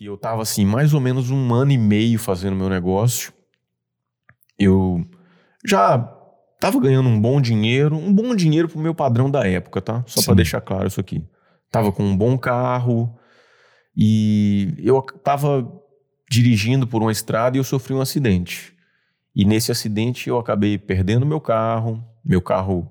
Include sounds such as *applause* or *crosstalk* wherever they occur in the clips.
que eu tava assim, mais ou menos um ano e meio fazendo meu negócio. Eu já tava ganhando um bom dinheiro, um bom dinheiro pro meu padrão da época, tá? Só para deixar claro isso aqui. Tava com um bom carro e eu tava dirigindo por uma estrada e eu sofri um acidente. E nesse acidente eu acabei perdendo meu carro, meu carro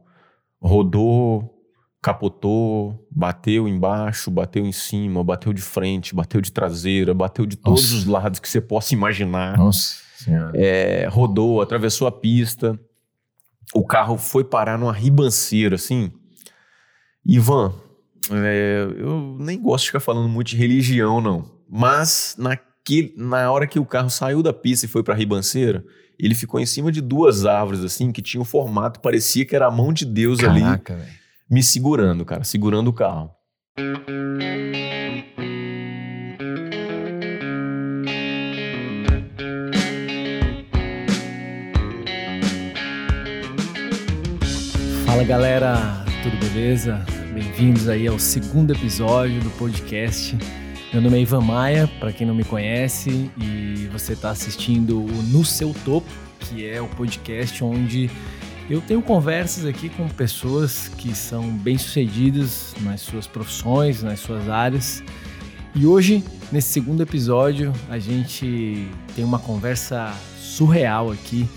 rodou, capotou, bateu embaixo, bateu em cima, bateu de frente, bateu de traseira, bateu de todos Nossa. os lados que você possa imaginar. Nossa senhora. É, rodou, atravessou a pista. O carro foi parar numa ribanceira, assim. Ivan, é, eu nem gosto de ficar falando muito de religião, não. Mas naquele, na hora que o carro saiu da pista e foi pra ribanceira, ele ficou em cima de duas árvores, assim, que tinham um formato, parecia que era a mão de Deus ali Caraca, velho. Me segurando, cara, segurando o carro. Fala galera, tudo beleza? Bem-vindos aí ao segundo episódio do podcast. Meu nome é Ivan Maia, para quem não me conhece, e você está assistindo o No Seu Topo, que é o podcast onde eu tenho conversas aqui com pessoas que são bem-sucedidas nas suas profissões, nas suas áreas. E hoje, nesse segundo episódio, a gente tem uma conversa surreal aqui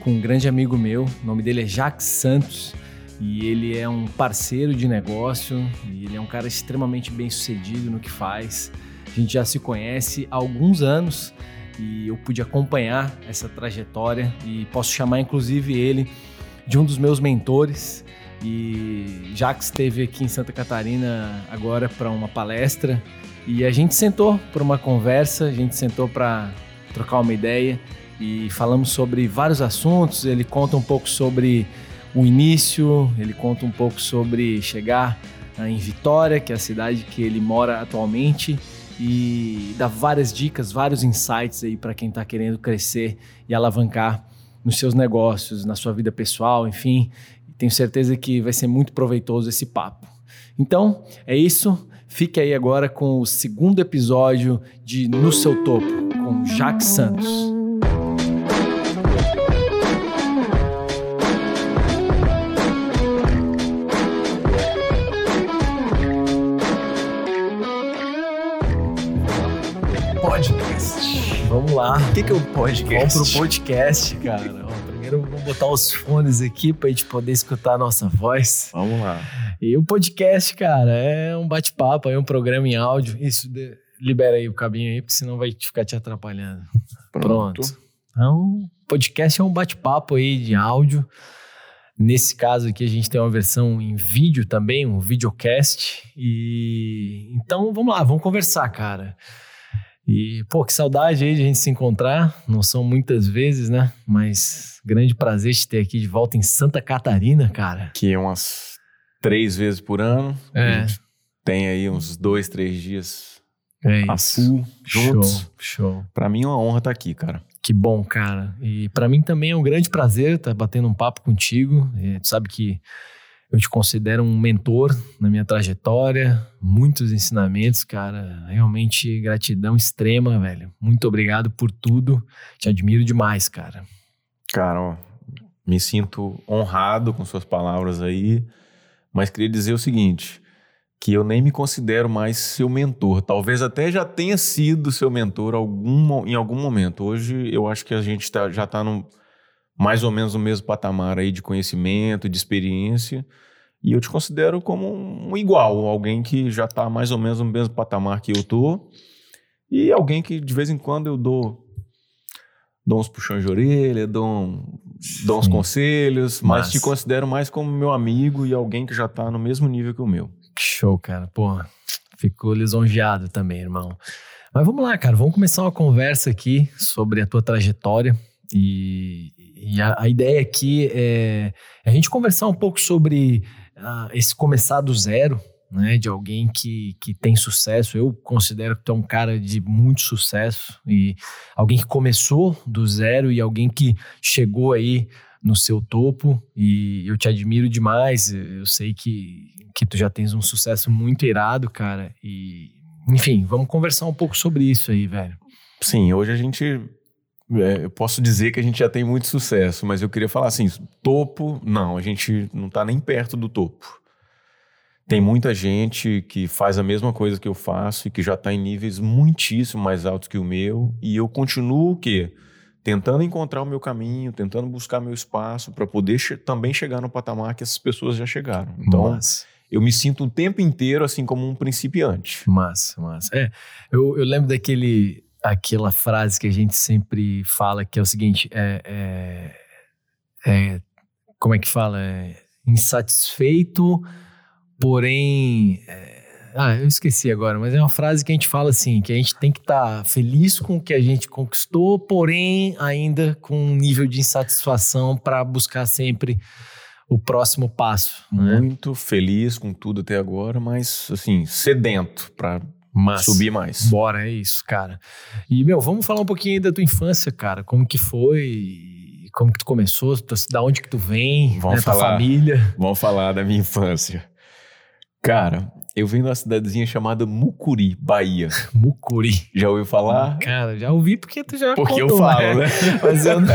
com um grande amigo meu. O nome dele é Jacques Santos e ele é um parceiro de negócio e ele é um cara extremamente bem sucedido no que faz. A gente já se conhece há alguns anos e eu pude acompanhar essa trajetória e posso chamar inclusive ele de um dos meus mentores. E Jacques esteve aqui em Santa Catarina agora para uma palestra e a gente sentou para uma conversa, a gente sentou para trocar uma ideia e falamos sobre vários assuntos. Ele conta um pouco sobre o início, ele conta um pouco sobre chegar em Vitória, que é a cidade que ele mora atualmente, e dá várias dicas, vários insights aí para quem está querendo crescer e alavancar nos seus negócios, na sua vida pessoal, enfim. Tenho certeza que vai ser muito proveitoso esse papo. Então, é isso. Fique aí agora com o segundo episódio de No Seu Topo, com Jacques Santos. Lá. O que, que é o Vamos podcast? pro podcast, cara. Ó, primeiro vamos botar os fones aqui pra gente poder escutar a nossa voz. Vamos lá. E o podcast, cara, é um bate-papo, é um programa em áudio. Isso, de- libera aí o cabinho aí, porque senão vai ficar te atrapalhando. Pronto. Então, podcast é um bate-papo aí de áudio. Nesse caso aqui, a gente tem uma versão em vídeo também, um videocast. E então, vamos lá, vamos conversar, cara. E, pô, que saudade aí de a gente se encontrar. Não são muitas vezes, né? Mas grande prazer te ter aqui de volta em Santa Catarina, cara. Que é umas três vezes por ano. É. A gente tem aí uns dois, três dias É a full juntos. Show, show. Pra mim é uma honra estar aqui, cara. Que bom, cara. E pra mim também é um grande prazer estar batendo um papo contigo. E tu sabe que eu te considero um mentor na minha trajetória, muitos ensinamentos, cara. Realmente gratidão extrema, velho. Muito obrigado por tudo. Te admiro demais, cara. Cara, ó, me sinto honrado com suas palavras aí, mas queria dizer o seguinte, que eu nem me considero mais seu mentor. Talvez até já tenha sido seu mentor algum, em algum momento. Hoje eu acho que a gente tá- já está mais ou menos no mesmo patamar aí de conhecimento, de experiência, e eu te considero como um igual, alguém que já está mais ou menos no mesmo patamar que eu tô, e alguém que de vez em quando eu dou dou uns puxões de orelha, dou, um- dou uns conselhos, mas Massa. te considero mais como meu amigo e alguém que já está no mesmo nível que o meu. Que show, cara. Pô, fico lisonjeado também, irmão. Mas vamos lá, cara. Vamos começar uma conversa aqui sobre a tua trajetória. E, e a, a ideia aqui é a gente conversar um pouco sobre ah, esse começar do zero, né? De alguém que, que tem sucesso. Eu considero que tu é um cara de muito sucesso. E alguém que começou do zero e alguém que chegou aí no seu topo e eu te admiro demais. Eu sei que, que tu já tens um sucesso muito irado, cara, e enfim, vamos conversar um pouco sobre isso aí, velho. Sim, hoje a gente. É, eu posso dizer que a gente já tem muito sucesso, mas eu queria falar assim: topo, não, a gente não tá nem perto do topo. Tem muita gente que faz a mesma coisa que eu faço e que já está em níveis muitíssimo mais altos que o meu, e eu continuo o quê? Tentando encontrar o meu caminho, tentando buscar meu espaço para poder che também chegar no patamar que essas pessoas já chegaram. Então, eu me sinto o tempo inteiro assim como um principiante. Massa, massa. É, eu, eu lembro daquele, aquela frase que a gente sempre fala, que é o seguinte, é, é, é- como é que fala? É insatisfeito, porém... é, ah, eu esqueci agora, mas é uma frase que a gente fala assim, que a gente tem que estar feliz com o que a gente conquistou, porém ainda com um nível de insatisfação para buscar sempre o próximo passo. Né? Muito feliz com tudo até agora, mas assim, sedento para Massa. subir mais. Bora, é isso, cara. E, meu, vamos falar um pouquinho aí da tua infância, cara. Como que foi? Como que tu começou? Da onde que tu vem? Vamos né, tua família? Vamos falar da minha infância. Cara, eu venho de uma cidadezinha chamada Mucuri, Bahia. *laughs* Mucuri. Já ouviu falar? Cara, já ouvi porque tu já Porque eu contou, falo, né? *laughs* Mas eu nu-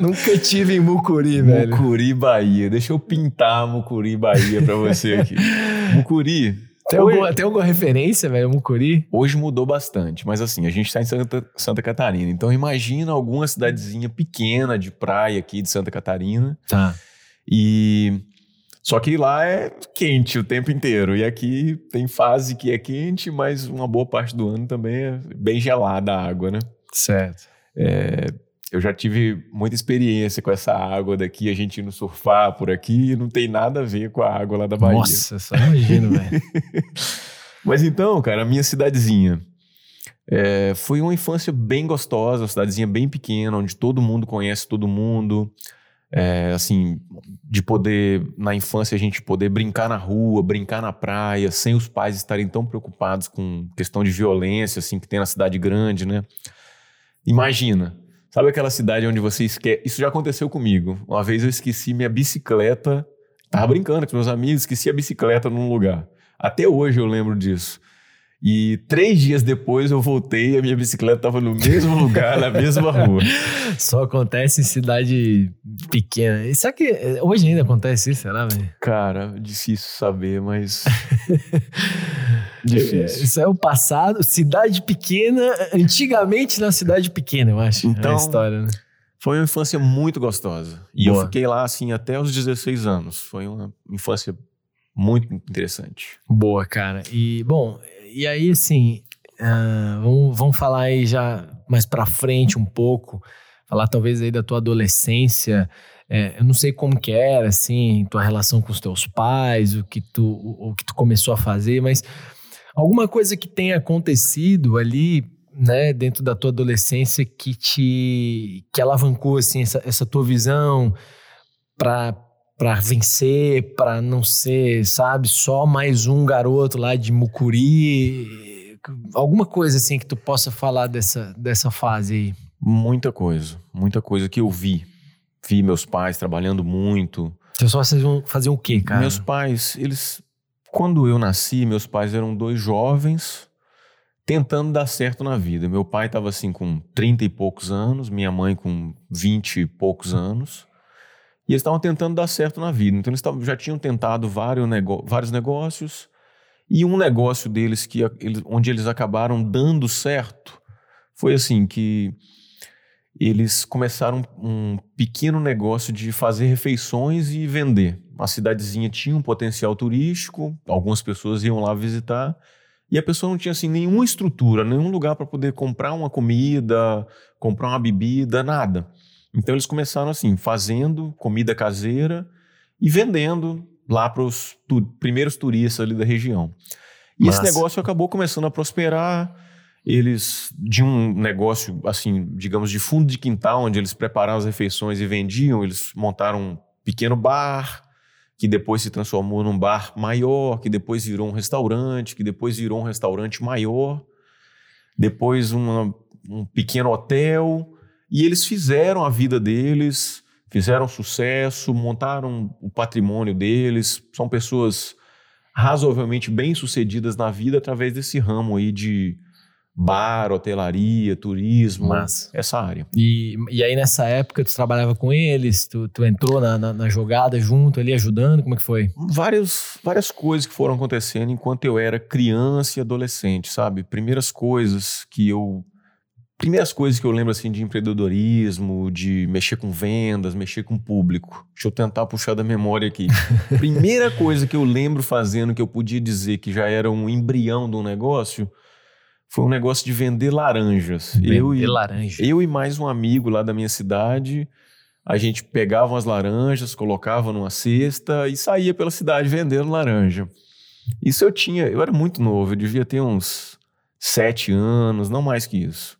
nunca tive em Mucuri, velho. Mucuri, Bahia. Deixa eu pintar Mucuri, Bahia pra você aqui. *laughs* Mucuri. Tem hoje, alguma, tem alguma referência, velho, Mucuri? hoje mudou bastante, mas assim, a gente está em Santa, Santa Catarina. Então imagina alguma cidadezinha pequena de praia aqui de Santa Catarina. Tá. E só que lá é quente o tempo inteiro. E aqui tem fase que é quente, mas uma boa parte do ano também é bem gelada a água, né? Certo. Eu já tive muita experiência com essa água daqui, a gente indo surfar por aqui, não tem nada a ver com a água lá da Bahia. Nossa, só imagino, velho. *laughs* Mas então, cara, a minha cidadezinha é, foi uma infância bem gostosa, uma cidadezinha bem pequena, onde todo mundo conhece todo mundo. É, assim, de poder, na infância, a gente poder brincar na rua, brincar na praia, sem os pais estarem tão preocupados com questão de violência, assim, que tem na cidade grande, né? Imagina, sabe aquela cidade onde você esquece. Isso já aconteceu comigo. Uma vez eu esqueci minha bicicleta, tava brincando com meus amigos, esqueci a bicicleta num lugar. Até hoje eu lembro disso. E três dias depois eu voltei e a minha bicicleta estava no mesmo *laughs* lugar, na mesma rua. Só acontece em cidade pequena. E Será que eh, hoje ainda acontece isso, será, velho? Cara, difícil saber, mas. *laughs* difícil. Isso é o passado. Cidade pequena, antigamente na cidade pequena, eu acho. é Então- a história, né? Foi uma infância muito gostosa. E Boa. eu fiquei lá, assim, até os 16 anos. Foi uma infância muito interessante. Boa, cara. E, bom, e aí, assim, ah, vamos, vamos falar aí já mais pra frente um pouco, falar talvez aí da tua adolescência. É, eu não sei como que era, assim, tua relação com os teus pais, o que tu, o, o que tu começou a fazer, mas alguma coisa que tenha acontecido ali, né, dentro da tua adolescência que te, que alavancou, assim, essa, essa tua visão pra para vencer, para não ser, sabe, só mais um garoto lá de Mucuri. Alguma coisa assim que tu possa falar dessa, dessa fase aí. Muita coisa. Muita coisa que eu vi. Vi meus pais trabalhando muito. Seus pais faziam, faziam o quê, cara? Meus pais, eles. Quando eu nasci, meus pais eram dois jovens tentando dar certo na vida. Meu pai estava assim com 30 e poucos anos, minha mãe com 20 e poucos anos. E eles estavam tentando dar certo na vida. Então eles tavam- já tinham tentado vários, nego- vários negócios. E um negócio deles que eles- onde eles acabaram dando certo foi assim que eles começaram um pequeno negócio de fazer refeições e vender. A cidadezinha tinha um potencial turístico, algumas pessoas iam lá visitar, e a pessoa não tinha assim nenhuma estrutura, nenhum lugar para poder comprar uma comida, comprar uma bebida, nada. Então eles começaram assim, fazendo comida caseira e vendendo lá para os tu- primeiros turistas ali da região. E esse negócio acabou começando a prosperar. Eles, de um negócio, assim, digamos, de fundo de quintal, onde eles preparavam as refeições e vendiam, eles montaram um pequeno bar, que depois se transformou num bar maior, que depois virou um restaurante, que depois virou um restaurante maior, depois uma- um pequeno hotel. E eles fizeram a vida deles, fizeram sucesso, montaram o patrimônio deles. São pessoas razoavelmente bem sucedidas na vida através desse ramo aí de bar, hotelaria, turismo, Massa. essa área. E, e aí nessa época tu trabalhava com eles, tu, tu entrou na, na, na jogada junto ali, ajudando, como é que foi? Várias, várias coisas que foram acontecendo enquanto eu era criança e adolescente, sabe? Primeiras coisas que eu primeiras coisas que eu lembro assim de empreendedorismo, de mexer com vendas, mexer com público. Deixa eu tentar puxar da memória aqui. *laughs* Primeira coisa que eu lembro fazendo que eu podia dizer que já era um embrião de um negócio foi um negócio de vender laranjas. Vender eu e laranja. eu e mais um amigo lá da minha cidade, a gente pegava as laranjas, colocava numa cesta e saía pela cidade vendendo laranja. Isso eu tinha, eu era muito novo, eu devia ter uns sete anos, não mais que isso.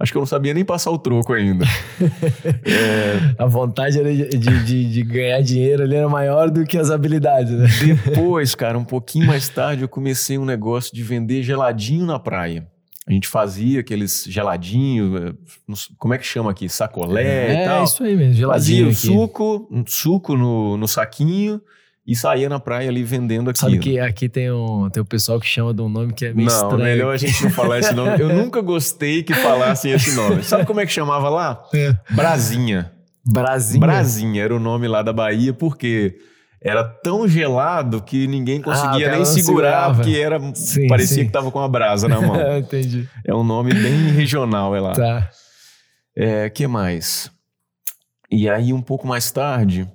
Acho que eu não sabia nem passar o troco ainda. *laughs* A vontade era de, de, de- ganhar dinheiro ali era maior do que as habilidades, né? Depois, cara, um pouquinho mais tarde, eu comecei um negócio de vender geladinho na praia. A gente fazia aqueles geladinhos, sei- como é que chama aqui? Sacolé e é tal. isso aí mesmo, Fazia geladinho o aqui. suco, um suco no, no saquinho e saía na praia ali vendendo aquilo. Sabe que aqui tem um, tem um pessoal que chama de um nome que é meio Não, estranho. melhor a gente não falar esse nome. Eu *laughs* nunca gostei que falassem esse nome. Sabe como é que chamava lá? É. Brasinha. Brasinha. Brasinha era o nome lá da Bahia, porque era tão gelado que ninguém Ah, conseguia cara nem não segurar, segurava. porque era, Sim, parecia sim. que tava com a brasa na *laughs* mão. Entendi. é um nome bem regional, é lá. Tá. É, que mais? E aí, um pouco mais tarde,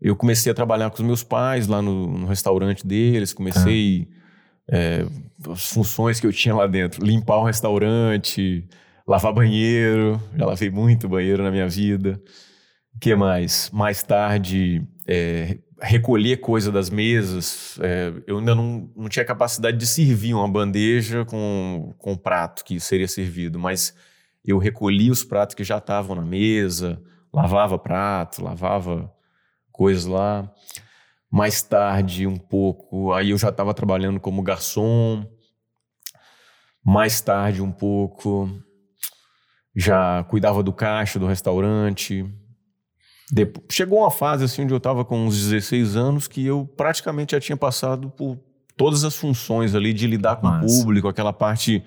eu comecei a trabalhar com os meus pais lá no, no restaurante deles. Comecei é, as funções que eu tinha lá dentro: limpar o restaurante, lavar banheiro. Já lavei muito banheiro na minha vida. que mais? Mais tarde, é, recolher coisa das mesas. É, eu ainda não, não tinha capacidade de servir uma bandeja com, com o prato que seria servido, mas eu recolhia os pratos que já estavam na mesa, lavava prato, lavava coisas lá. Mais tarde, um pouco, aí eu já estava trabalhando como garçom. Mais tarde, um pouco, já cuidava do caixa do restaurante. Depo- Chegou uma fase assim onde eu estava com uns 16 anos que eu praticamente já tinha passado por todas as funções ali de lidar com Massa. o público, aquela parte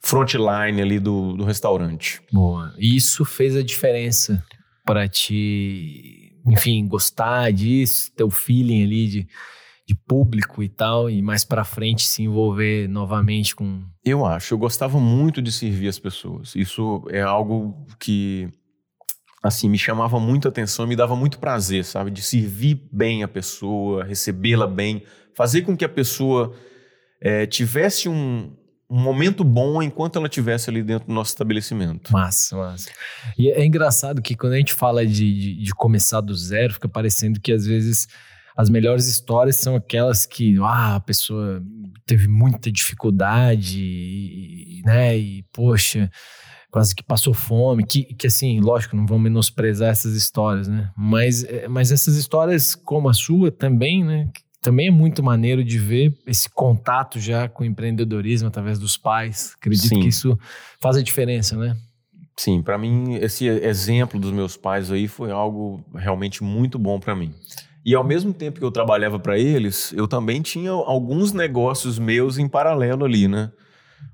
frontline ali do, do restaurante. Boa. E isso fez a diferença para te, enfim, gostar disso, ter o feeling ali de, de público e tal, e mais para frente se envolver novamente com. Eu acho, eu gostava muito de servir as pessoas. Isso é algo que, assim, me chamava muito atenção, me dava muito prazer, sabe? De servir bem a pessoa, recebê-la bem, fazer com que a pessoa eh, tivesse um, um momento bom enquanto ela estivesse ali dentro do nosso estabelecimento. Massa, massa. E é engraçado que quando a gente fala de, de, de começar do zero, fica parecendo que às vezes as melhores histórias são aquelas que ah, a pessoa teve muita dificuldade, e, né? E, poxa, quase que passou fome. Que, que assim, lógico, não vão menosprezar essas histórias, né? Mas, é, mas essas histórias como a sua também, né? Também é muito maneiro de ver esse contato já com o empreendedorismo através dos pais. Acredito Sim. que isso faz a diferença, né? Sim, para mim esse exemplo dos meus pais aí foi algo realmente muito bom para mim. E ao mesmo tempo que eu trabalhava para eles, eu também tinha alguns negócios meus em paralelo ali, né?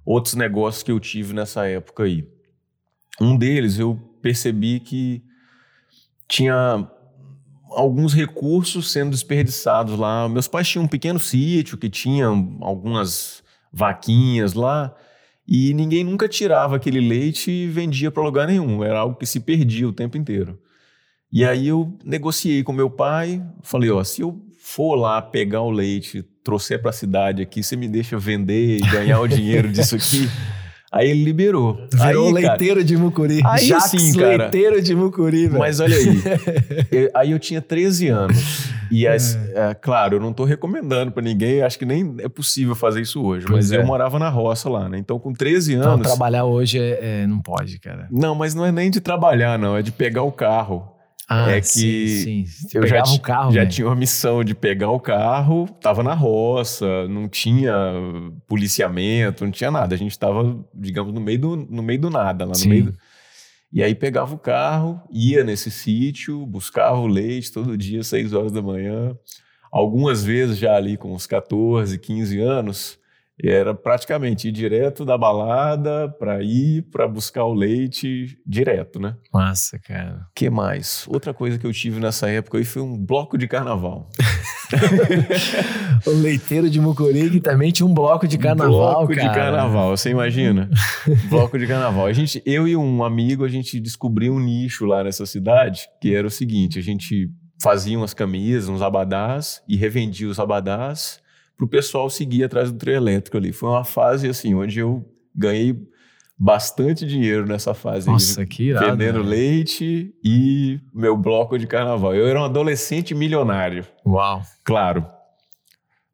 Outros negócios que eu tive nessa época aí. Um deles eu percebi que tinha alguns recursos sendo desperdiçados lá. Meus pais tinham um pequeno sítio que tinha algumas vaquinhas lá e ninguém nunca tirava aquele leite e vendia para lugar nenhum. Era algo que se perdia o tempo inteiro. E aí eu negociei com meu pai, falei, ó, se eu for lá pegar o leite, trouxer para a cidade aqui, você me deixa vender e ganhar o *laughs* dinheiro disso aqui? Aí ele liberou. Virou aí, leiteiro de Mucuri. Aí Jacques sim, cara. leiteiro de Mucuri, velho. Mas olha aí, *laughs* eu- aí eu tinha 13 anos. E, as- é, claro, eu não tô recomendando para ninguém, acho que nem é possível fazer isso hoje. Pois mas é. eu morava na roça lá, né? Então, com 13 Então, anos. trabalhar hoje é, é- não pode, cara. Não, mas não é nem de trabalhar, não, é de pegar o carro. Ah, É sim, que sim. Você eu já, o carro, já tinha uma missão de pegar o carro, tava na roça, não tinha policiamento, não tinha nada. A gente tava, digamos, no meio do, no meio do nada, lá no Sim. meio do... E aí pegava o carro, ia nesse sítio, buscava o leite todo dia, seis horas da manhã. algumas vezes já ali com uns 14, 15 anos, era praticamente ir direto da balada para ir para buscar o leite direto, né? Massa, cara. que mais? Outra coisa que eu tive nessa época aí foi um bloco de carnaval. *laughs* o leiteiro de Mucurique também tinha um bloco de carnaval, bloco cara. de carnaval, você imagina? *laughs* bloco de carnaval. A gente, eu e um amigo, a gente descobriu um nicho lá nessa cidade, que era o seguinte, a gente fazia umas camisas, uns abadás e revendia os abadás para o pessoal seguir atrás do trio elétrico ali. Foi uma fase assim, onde eu ganhei bastante dinheiro nessa fase. Nossa, aí, que irado. Vendendo né? leite e meu bloco de carnaval. Eu era um adolescente milionário. Uau. Claro,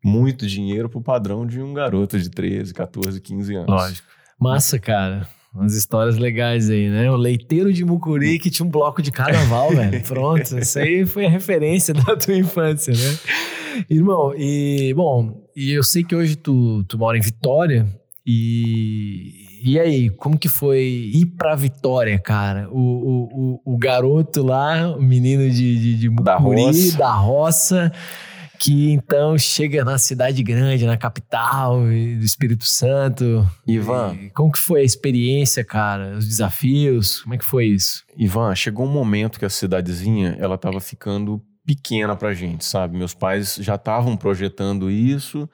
muito dinheiro pro padrão de um garoto de 13, 14, 15 anos. Lógico. Massa, cara. Umas histórias legais aí, né? O leiteiro de Mucuri que tinha um bloco de carnaval, velho. *laughs* Pronto, isso aí foi a referência da tua infância, né? Irmão, e bom, e eu sei que hoje tu, tu mora em Vitória e e aí, como que foi ir pra Vitória, cara? O, o, o, o garoto lá, o menino de, de, de Da Mucuri, roça. da roça, que então chega na cidade grande, na capital do Espírito Santo. Ivan, E como que foi a experiência, cara? Os desafios? Como é que foi isso? Ivan, chegou um momento que a cidadezinha ela tava ficando pequena pra gente, sabe? Meus pais já estavam projetando isso.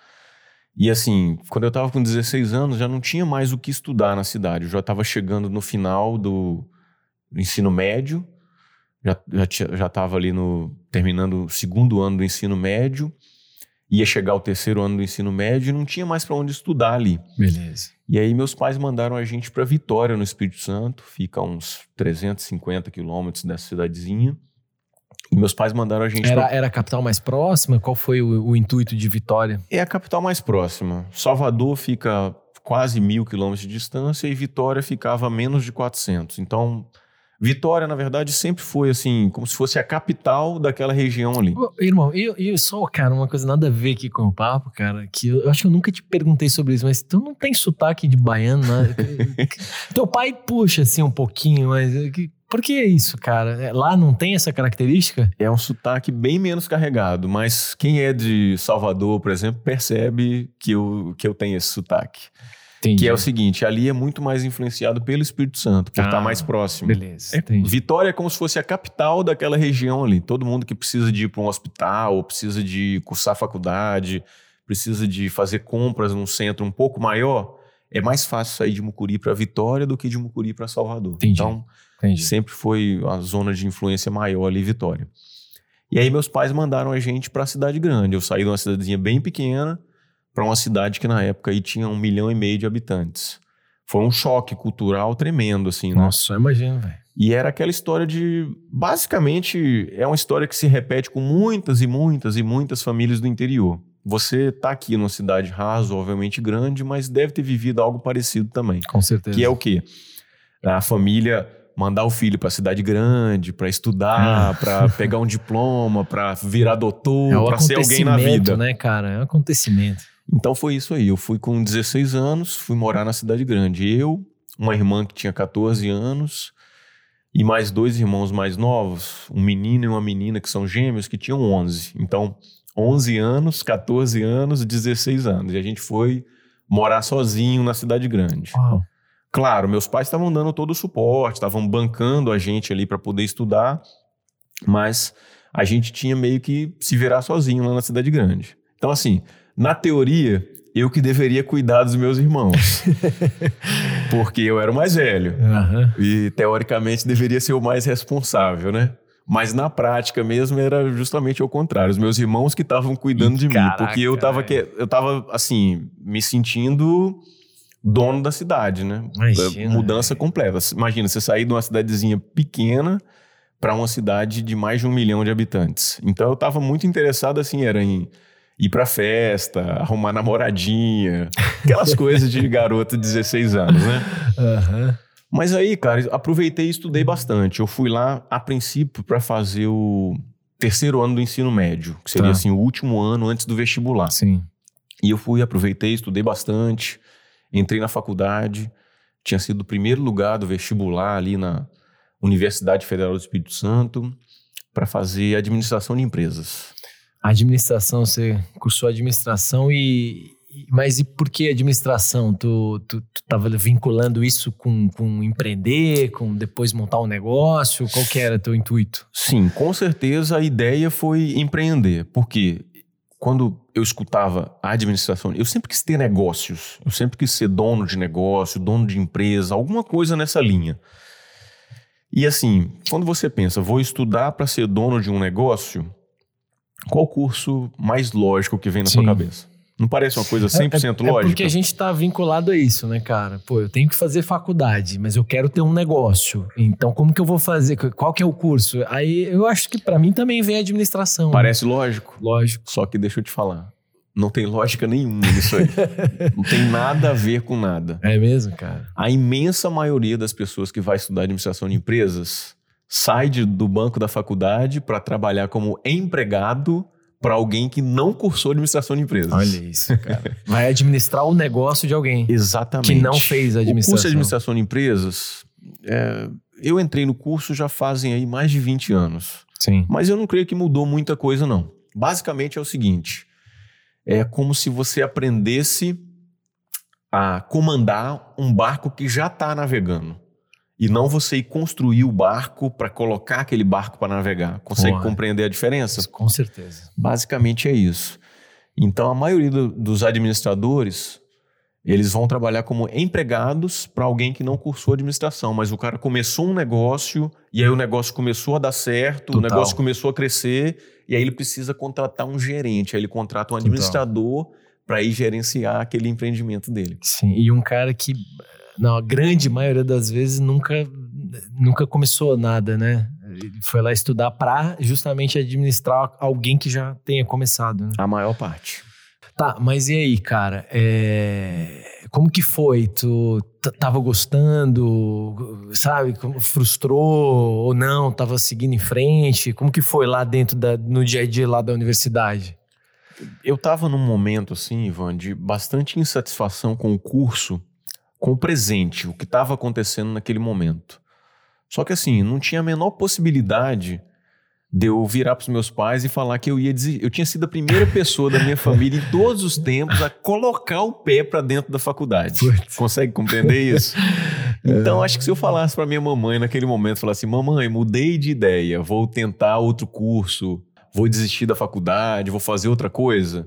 E assim, quando eu tava com 16 anos, já não tinha mais o que estudar na cidade. Eu já tava chegando no final do ensino médio, já, já, já tava ali no terminando o segundo ano do ensino médio, ia chegar o terceiro ano do ensino médio e não tinha mais para onde estudar ali. Beleza. E aí meus pais mandaram a gente para Vitória, no Espírito Santo, fica a uns 350 quilômetros dessa cidadezinha. E meus pais mandaram a gente Era, pra... era a capital mais próxima? Qual foi o, o intuito de Vitória? É a capital mais próxima. Salvador fica quase mil quilômetros de distância e Vitória ficava a menos de 400. Então, Vitória, na verdade, sempre foi assim, como se fosse a capital daquela região ali. Irmão, eu, eu só, cara, uma coisa nada a ver aqui com o papo, cara, que eu, eu acho que eu nunca te perguntei sobre isso, mas tu não tem sotaque de baiano, né? *laughs* Teu pai puxa assim um pouquinho, mas eh, que- por que isso, cara? É, Lá não tem essa característica? É um sotaque bem menos carregado, mas quem é de Salvador, por exemplo, percebe que eu, que eu tenho esse sotaque. Entendi. Que é o seguinte, ali é muito mais influenciado pelo Espírito Santo, por Ah, estar mais próximo. Beleza, É. Vitória é como se fosse a capital daquela região ali. Todo mundo que precisa de ir para um hospital, ou precisa de cursar faculdade, precisa de fazer compras num centro um pouco maior, é mais fácil sair de Mucuri para Vitória do que de Mucuri para Salvador. Entendi. Então, entendi. sempre foi a zona de influência maior ali, Vitória. E aí meus pais mandaram a gente para a cidade grande. Eu saí de uma cidadezinha bem pequena para uma cidade que na época aí tinha um milhão e meio de habitantes. Foi um choque cultural tremendo, assim, né? Nossa, só imagino, velho. E era aquela história de. Basicamente, é uma história que se repete com muitas e muitas e muitas famílias do interior. Você tá aqui numa cidade razoavelmente grande, mas deve ter vivido algo parecido também. Com certeza. Que é o quê? A família mandar o filho para cidade grande, para estudar, *laughs* para pegar um diploma, para virar doutor, é para ser alguém na vida. né, cara? É um acontecimento. Então foi isso aí. Eu fui com 16 anos, fui morar na cidade grande. Eu, uma irmã que tinha 14 anos e mais dois irmãos mais novos, um menino e uma menina que são gêmeos que tinham 11. Então, 11 anos, 14 anos, 16 anos. E a gente foi morar sozinho na cidade grande. Uau. Claro, meus pais estavam dando todo o suporte, estavam bancando a gente ali para poder estudar, mas a gente tinha meio que se virar sozinho lá na cidade grande. Então, assim, na teoria, eu que deveria cuidar dos meus irmãos, *laughs* porque eu era o mais velho Aham. e teoricamente deveria ser o mais responsável, né? Mas na prática mesmo era justamente o contrário. Os meus irmãos que estavam cuidando Ih, de mim, caraca, porque eu tava, que, eu tava assim, me sentindo dono da cidade, né? Imagina, Mudança completa. Imagina, você sair de uma cidadezinha pequena para uma cidade de mais de um milhão de habitantes. Então eu tava muito interessado, assim, era em ir pra festa, arrumar namoradinha, *laughs* aquelas coisas de garoto de 16 anos, né? Aham. Mas aí, cara, aproveitei e estudei bastante. Eu fui lá, a princípio, para fazer o terceiro ano do ensino médio, que seria Tá. assim o último ano antes do vestibular. Sim. E eu fui, aproveitei, estudei bastante, entrei na faculdade, tinha sido o primeiro lugar do vestibular ali na Universidade Federal do Espírito Santo para fazer administração de empresas. Administração, você cursou administração e. Mas e por que administração? Tu, tu, tu tava vinculando isso com, com empreender, com depois montar um negócio? Qual que era teu intuito? Sim, com certeza a ideia foi empreender. Porque quando eu escutava a administração, eu sempre quis ter negócios, eu sempre quis ser dono de negócio, dono de empresa, alguma coisa nessa linha. E assim, quando você pensa, vou estudar para ser dono de um negócio, qual curso mais lógico que vem na Sim. sua cabeça? Não parece uma coisa 100% é, é, lógica? É porque a gente tá vinculado a isso, né, cara? Pô, eu tenho que fazer faculdade, mas eu quero ter um negócio. Então, como que eu vou fazer? Qual que é o curso? Aí eu acho que para mim também vem administração. né? Parece lógico. Lógico. Só que deixa eu te falar. Não tem lógica nenhuma nisso aí. *laughs* não tem nada a ver com nada. É mesmo, cara? A imensa maioria das pessoas que vai estudar administração de empresas sai de- do banco da faculdade para trabalhar como empregado para alguém que não cursou administração de empresas. Olha isso, cara. Vai administrar o negócio de alguém. Exatamente. Que não fez O administração. curso de administração de empresas, é, eu entrei no curso já fazem aí mais de 20 anos. Sim. Mas eu não creio que mudou muita coisa, não. Basicamente é o seguinte: é como se você aprendesse a comandar um barco que já está navegando. E não você ir construir o barco para colocar aquele barco para navegar. Consegue compreender a diferença? Com certeza. Basicamente é isso. Então a maioria do- dos administradores eles vão trabalhar como empregados para alguém que não cursou administração, mas o cara começou um negócio e aí o negócio começou a dar certo, o Total. negócio começou a crescer e aí ele precisa contratar um gerente, aí ele contrata um administrador para ir gerenciar aquele empreendimento dele. Sim. E um cara que, na grande maioria das vezes, nunca, nunca começou nada, né? Ele foi lá estudar para justamente administrar alguém que já tenha começado, né? A maior parte. Tá, mas e aí, cara? É, Como que foi? Tu tava gostando, sabe? Frustrou ou não? Tava seguindo em frente? Como que foi lá dentro da, no dia a dia lá da universidade? Eu estava num momento, assim, Ivan, de bastante insatisfação com o curso, com o presente, o que estava acontecendo naquele momento. Só que, assim, não tinha a menor possibilidade de eu virar para os meus pais e falar que eu ia desistir. Eu tinha sido a primeira pessoa da minha família em todos os tempos a colocar o pé para dentro da faculdade. Putz. Consegue compreender isso? *laughs* Então, acho que se eu falasse para minha mamãe naquele momento, falasse: Mamãe, mudei de ideia, vou tentar outro curso, vou desistir da faculdade, vou fazer outra coisa.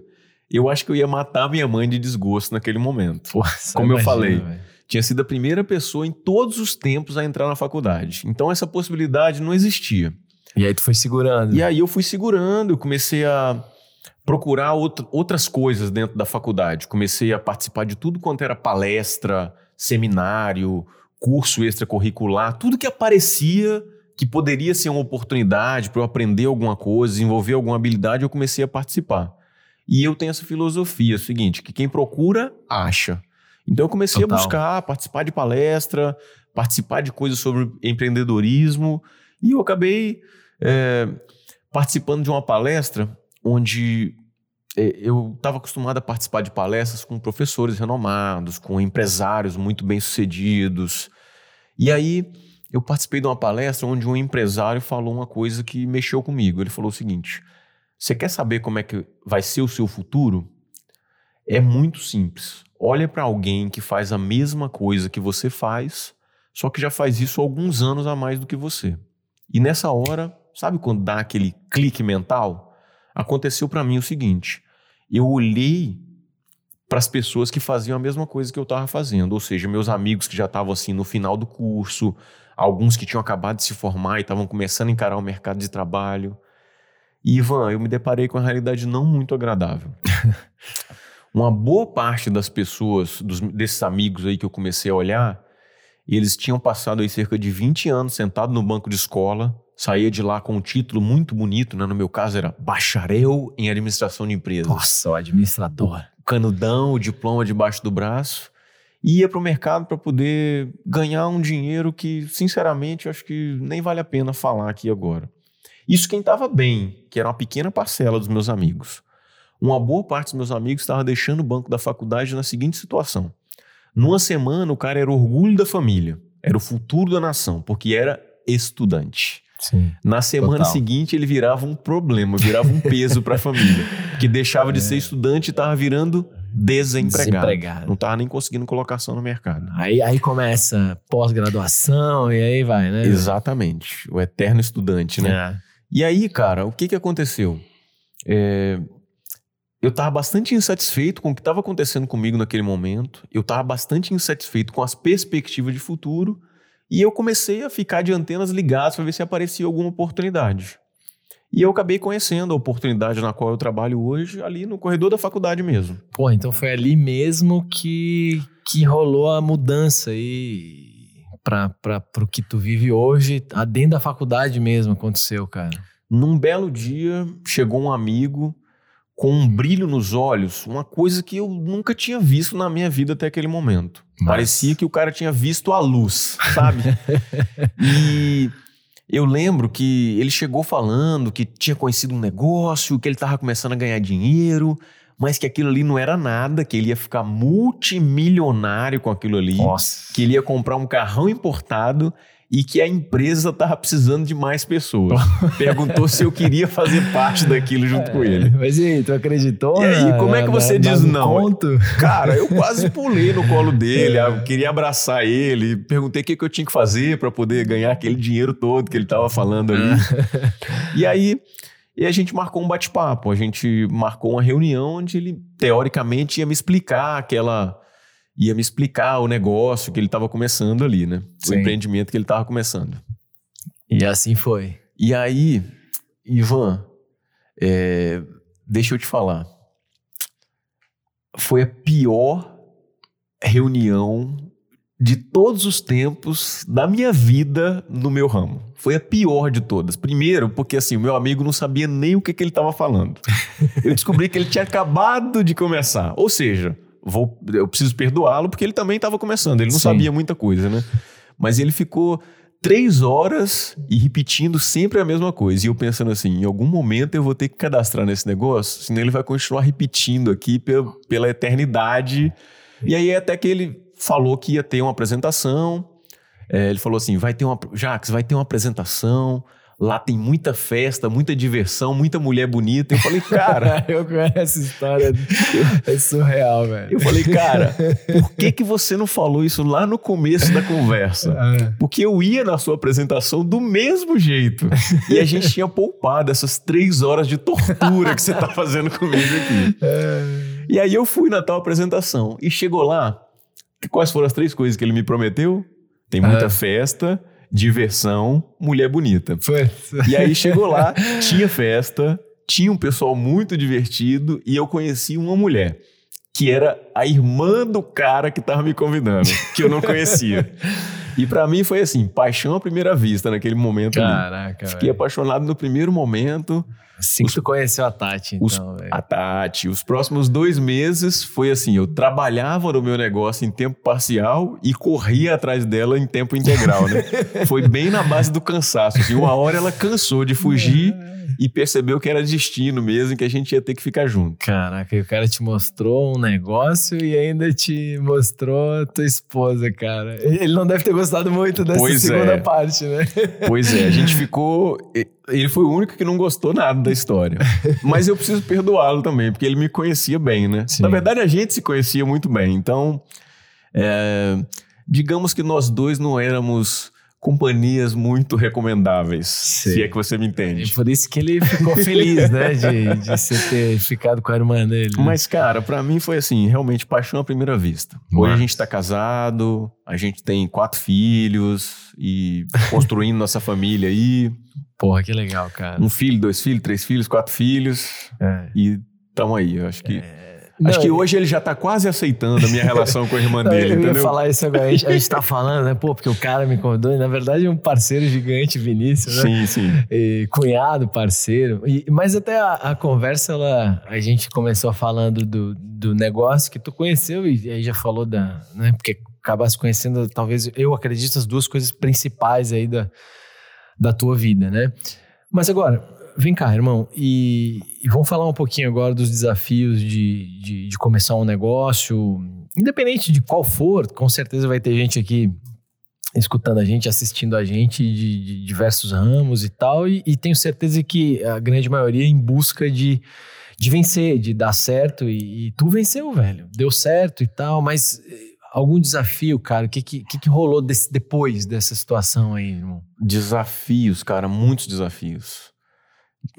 Eu acho que eu ia matar minha mãe de desgosto naquele momento. Nossa, *laughs* Como eu imagina, falei. velho. Tinha sido a primeira pessoa em todos os tempos a entrar na faculdade. Então, essa possibilidade não existia. E aí tu foi segurando. E aí eu fui segurando, eu comecei a procurar outra- outras coisas dentro da faculdade. Comecei a participar de tudo quanto era palestra, seminário, curso extracurricular, tudo que aparecia que poderia ser uma oportunidade para eu aprender alguma coisa, desenvolver alguma habilidade, eu comecei a participar. E eu tenho essa filosofia, é o seguinte, que quem procura, acha. Então eu comecei Total. a buscar, participar de palestra, participar de coisas sobre empreendedorismo, e eu acabei é, participando de uma palestra onde é, eu estava acostumado a participar de palestras com professores renomados, com empresários muito bem-sucedidos. E aí eu participei de uma palestra onde um empresário falou uma coisa que mexeu comigo. Ele falou o seguinte: Você quer saber como é que vai ser o seu futuro? É muito simples. Olha para alguém que faz a mesma coisa que você faz, só que já faz isso alguns anos a mais do que você. E nessa hora, sabe quando dá aquele clique mental? Aconteceu para mim o seguinte: eu olhei para as pessoas que faziam a mesma coisa que eu estava fazendo, ou seja, meus amigos que já estavam assim no final do curso, alguns que tinham acabado de se formar e estavam começando a encarar o mercado de trabalho. E Ivan, eu me deparei com uma realidade não muito agradável. *laughs* uma boa parte das pessoas, dos- desses amigos aí que eu comecei a olhar, eles tinham passado aí cerca de 20 anos sentado no banco de escola, saía de lá com um título muito bonito, né? no meu caso era bacharel em administração de empresas. Nossa, o administrador. O canudão, o diploma debaixo do braço, e ia para o mercado para poder ganhar um dinheiro que, sinceramente, eu acho que nem vale a pena falar aqui agora. Isso quem estava bem, que era uma pequena parcela dos meus amigos. Uma boa parte dos meus amigos estava deixando o banco da faculdade na seguinte situação. Numa semana, o cara era orgulho da família, era o futuro da nação, porque era estudante. Sim. Na semana Total. seguinte ele virava um problema, virava um peso para a família, *laughs* que deixava de ser estudante e estava virando desempregado. Desempregado. Não estava nem conseguindo colocação no mercado. Aí, aí começa pós-graduação e aí vai, né? Exatamente, o eterno estudante, né? É. E aí, cara, o que que aconteceu? É, eu estava bastante insatisfeito com o que estava acontecendo comigo naquele momento. Eu estava bastante insatisfeito com as perspectivas de futuro. E eu comecei a ficar de antenas ligadas para ver se aparecia alguma oportunidade. E eu acabei conhecendo a oportunidade na qual eu trabalho hoje, ali no corredor da faculdade mesmo. Pô, então foi ali mesmo que, que rolou a mudança aí pra, pro que tu vive hoje. Ah, Dentro da faculdade mesmo aconteceu, cara. Num belo dia, chegou um amigo com um brilho nos olhos, uma coisa que eu nunca tinha visto na minha vida até aquele momento. Mas- Parecia que o cara tinha visto a luz, sabe? *laughs* e eu lembro que ele chegou falando que tinha conhecido um negócio, que ele estava começando a ganhar dinheiro, mas que aquilo ali não era nada, que ele ia ficar multimilionário com aquilo ali Nossa. que ele ia comprar um carrão importado e que a empresa tava precisando de mais pessoas. *laughs* Perguntou se eu queria fazer parte daquilo junto com ele. Mas e aí, tu acreditou? E aí, na- como é que na- você na- diz no não? Conto? Cara, eu quase pulei no colo dele, *laughs* eu queria abraçar ele, perguntei o que, que eu tinha que fazer para poder ganhar aquele dinheiro todo que ele tava falando ali. *laughs* E aí, e a gente marcou um bate-papo, a gente marcou uma reunião onde ele, teoricamente, ia me explicar aquela. ia me explicar o negócio que ele estava começando ali, né? O Sim. empreendimento que ele estava começando. E assim foi. E aí, Ivan, é, deixa eu te falar. Foi a pior reunião de todos os tempos da minha vida no meu ramo. Foi a pior de todas. Primeiro, porque assim, o meu amigo não sabia nem o que, que ele estava falando. Eu descobri que ele tinha acabado de começar. Ou seja, vou, eu preciso perdoá-lo porque ele também estava começando. Ele não Sim. sabia muita coisa, né? Mas ele ficou três horas e repetindo sempre a mesma coisa. E eu pensando assim, em algum momento eu vou ter que cadastrar nesse negócio, senão ele vai continuar repetindo aqui pela, pela eternidade. E aí até que ele falou que ia ter uma apresentação. É, ele falou assim, vai ter uma... Jacques, vai ter uma apresentação. Lá tem muita festa, muita diversão, muita mulher bonita. Eu falei, cara... *laughs* eu conheço essa história. é surreal, velho. Eu falei, cara, por que, que você não falou isso lá no começo da conversa? *laughs* É. Porque eu ia na sua apresentação do mesmo jeito. E a gente tinha poupado essas três horas de tortura que você tá fazendo comigo aqui. *laughs* E aí eu fui na tal apresentação. E chegou lá, quais foram as três coisas que ele me prometeu? Tem muita Ah. festa, diversão, mulher bonita. Foi. E aí chegou lá, tinha festa, tinha um pessoal muito divertido e eu conheci uma mulher que era a irmã do cara que tava me convidando, que eu não conhecia. E pra mim foi assim, paixão à primeira vista naquele momento ali. Caraca, Fiquei velho. apaixonado no primeiro momento. Assim que tu conheceu a Tati, Os- então, velho. A Tati, os próximos dois meses foi assim, eu trabalhava no meu negócio em tempo parcial e corria atrás dela em tempo integral, né? *laughs* foi bem na base do cansaço. Assim, uma hora ela cansou de fugir e percebeu que era destino mesmo, que a gente ia ter que ficar junto. Caraca, o cara te mostrou um negócio e ainda te mostrou a tua esposa, cara. Ele não deve ter gostado muito dessa Pois segunda é. parte, né? Pois é, a gente *laughs* ficou. Ele foi o único que não gostou nada da história. *laughs* Mas eu preciso perdoá-lo também, porque ele me conhecia bem, né? Sim. Na verdade, a gente se conhecia muito bem. Então, é, digamos que nós dois não éramos companhias muito recomendáveis, Sim. se é que você me entende. por isso que ele ficou feliz, né? De, de *laughs* você ter ficado com a irmã dele. né? Mas, cara, pra mim foi assim, realmente paixão à primeira vista. Hoje a gente tá casado, a gente tem quatro filhos e construindo nossa família aí. Porra, que legal, cara. Um filho, dois filhos, três filhos, quatro filhos. É. E tamo aí. Eu acho que, Não, acho que eu- hoje ele já tá quase aceitando a minha relação com a irmã *laughs* dele, eu ia entendeu? falar isso agora. A gente, a gente tá *laughs* falando, né? Pô, porque o cara me convidou. E na verdade é um parceiro gigante, Vinícius, né? Sim, sim. E cunhado, parceiro. E- mas até a, a conversa, ela, a gente começou falando do, do negócio que tu conheceu e aí já falou da. Né, porque acabasse conhecendo, talvez, eu acredito, as duas coisas principais aí da, da tua vida, né? Mas agora, vem cá, irmão, e, e vamos falar um pouquinho agora dos desafios de, de, de começar um negócio, independente de qual for, com certeza vai ter gente aqui escutando a gente, assistindo a gente de, de diversos ramos e tal, e, e, tenho certeza que a grande maioria é em busca de, de vencer, de dar certo, e, e, tu venceu, velho. Deu certo e tal, mas eh, algum desafio, cara? O que, que, que rolou desse, depois dessa situação aí, irmão? Desafios, cara, muitos desafios.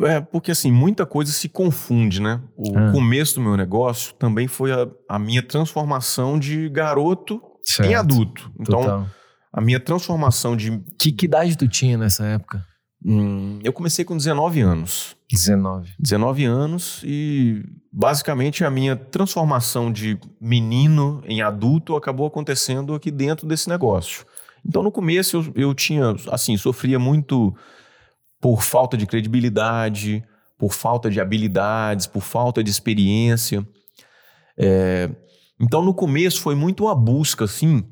É, porque assim, muita coisa se confunde, né? O ah. começo do meu negócio também foi a, a minha transformação de garoto certo. em adulto. Então, Total. a minha transformação de. Que, que idade tu tinha nessa época? Hum, eu comecei com 19 anos. 19. 19 anos e basicamente a minha transformação de menino em adulto acabou acontecendo aqui dentro desse negócio. Então no começo eu, eu tinha, assim, sofria muito por falta de credibilidade, por falta de habilidades, por falta de experiência. É, então, no começo foi muito uma busca, assim,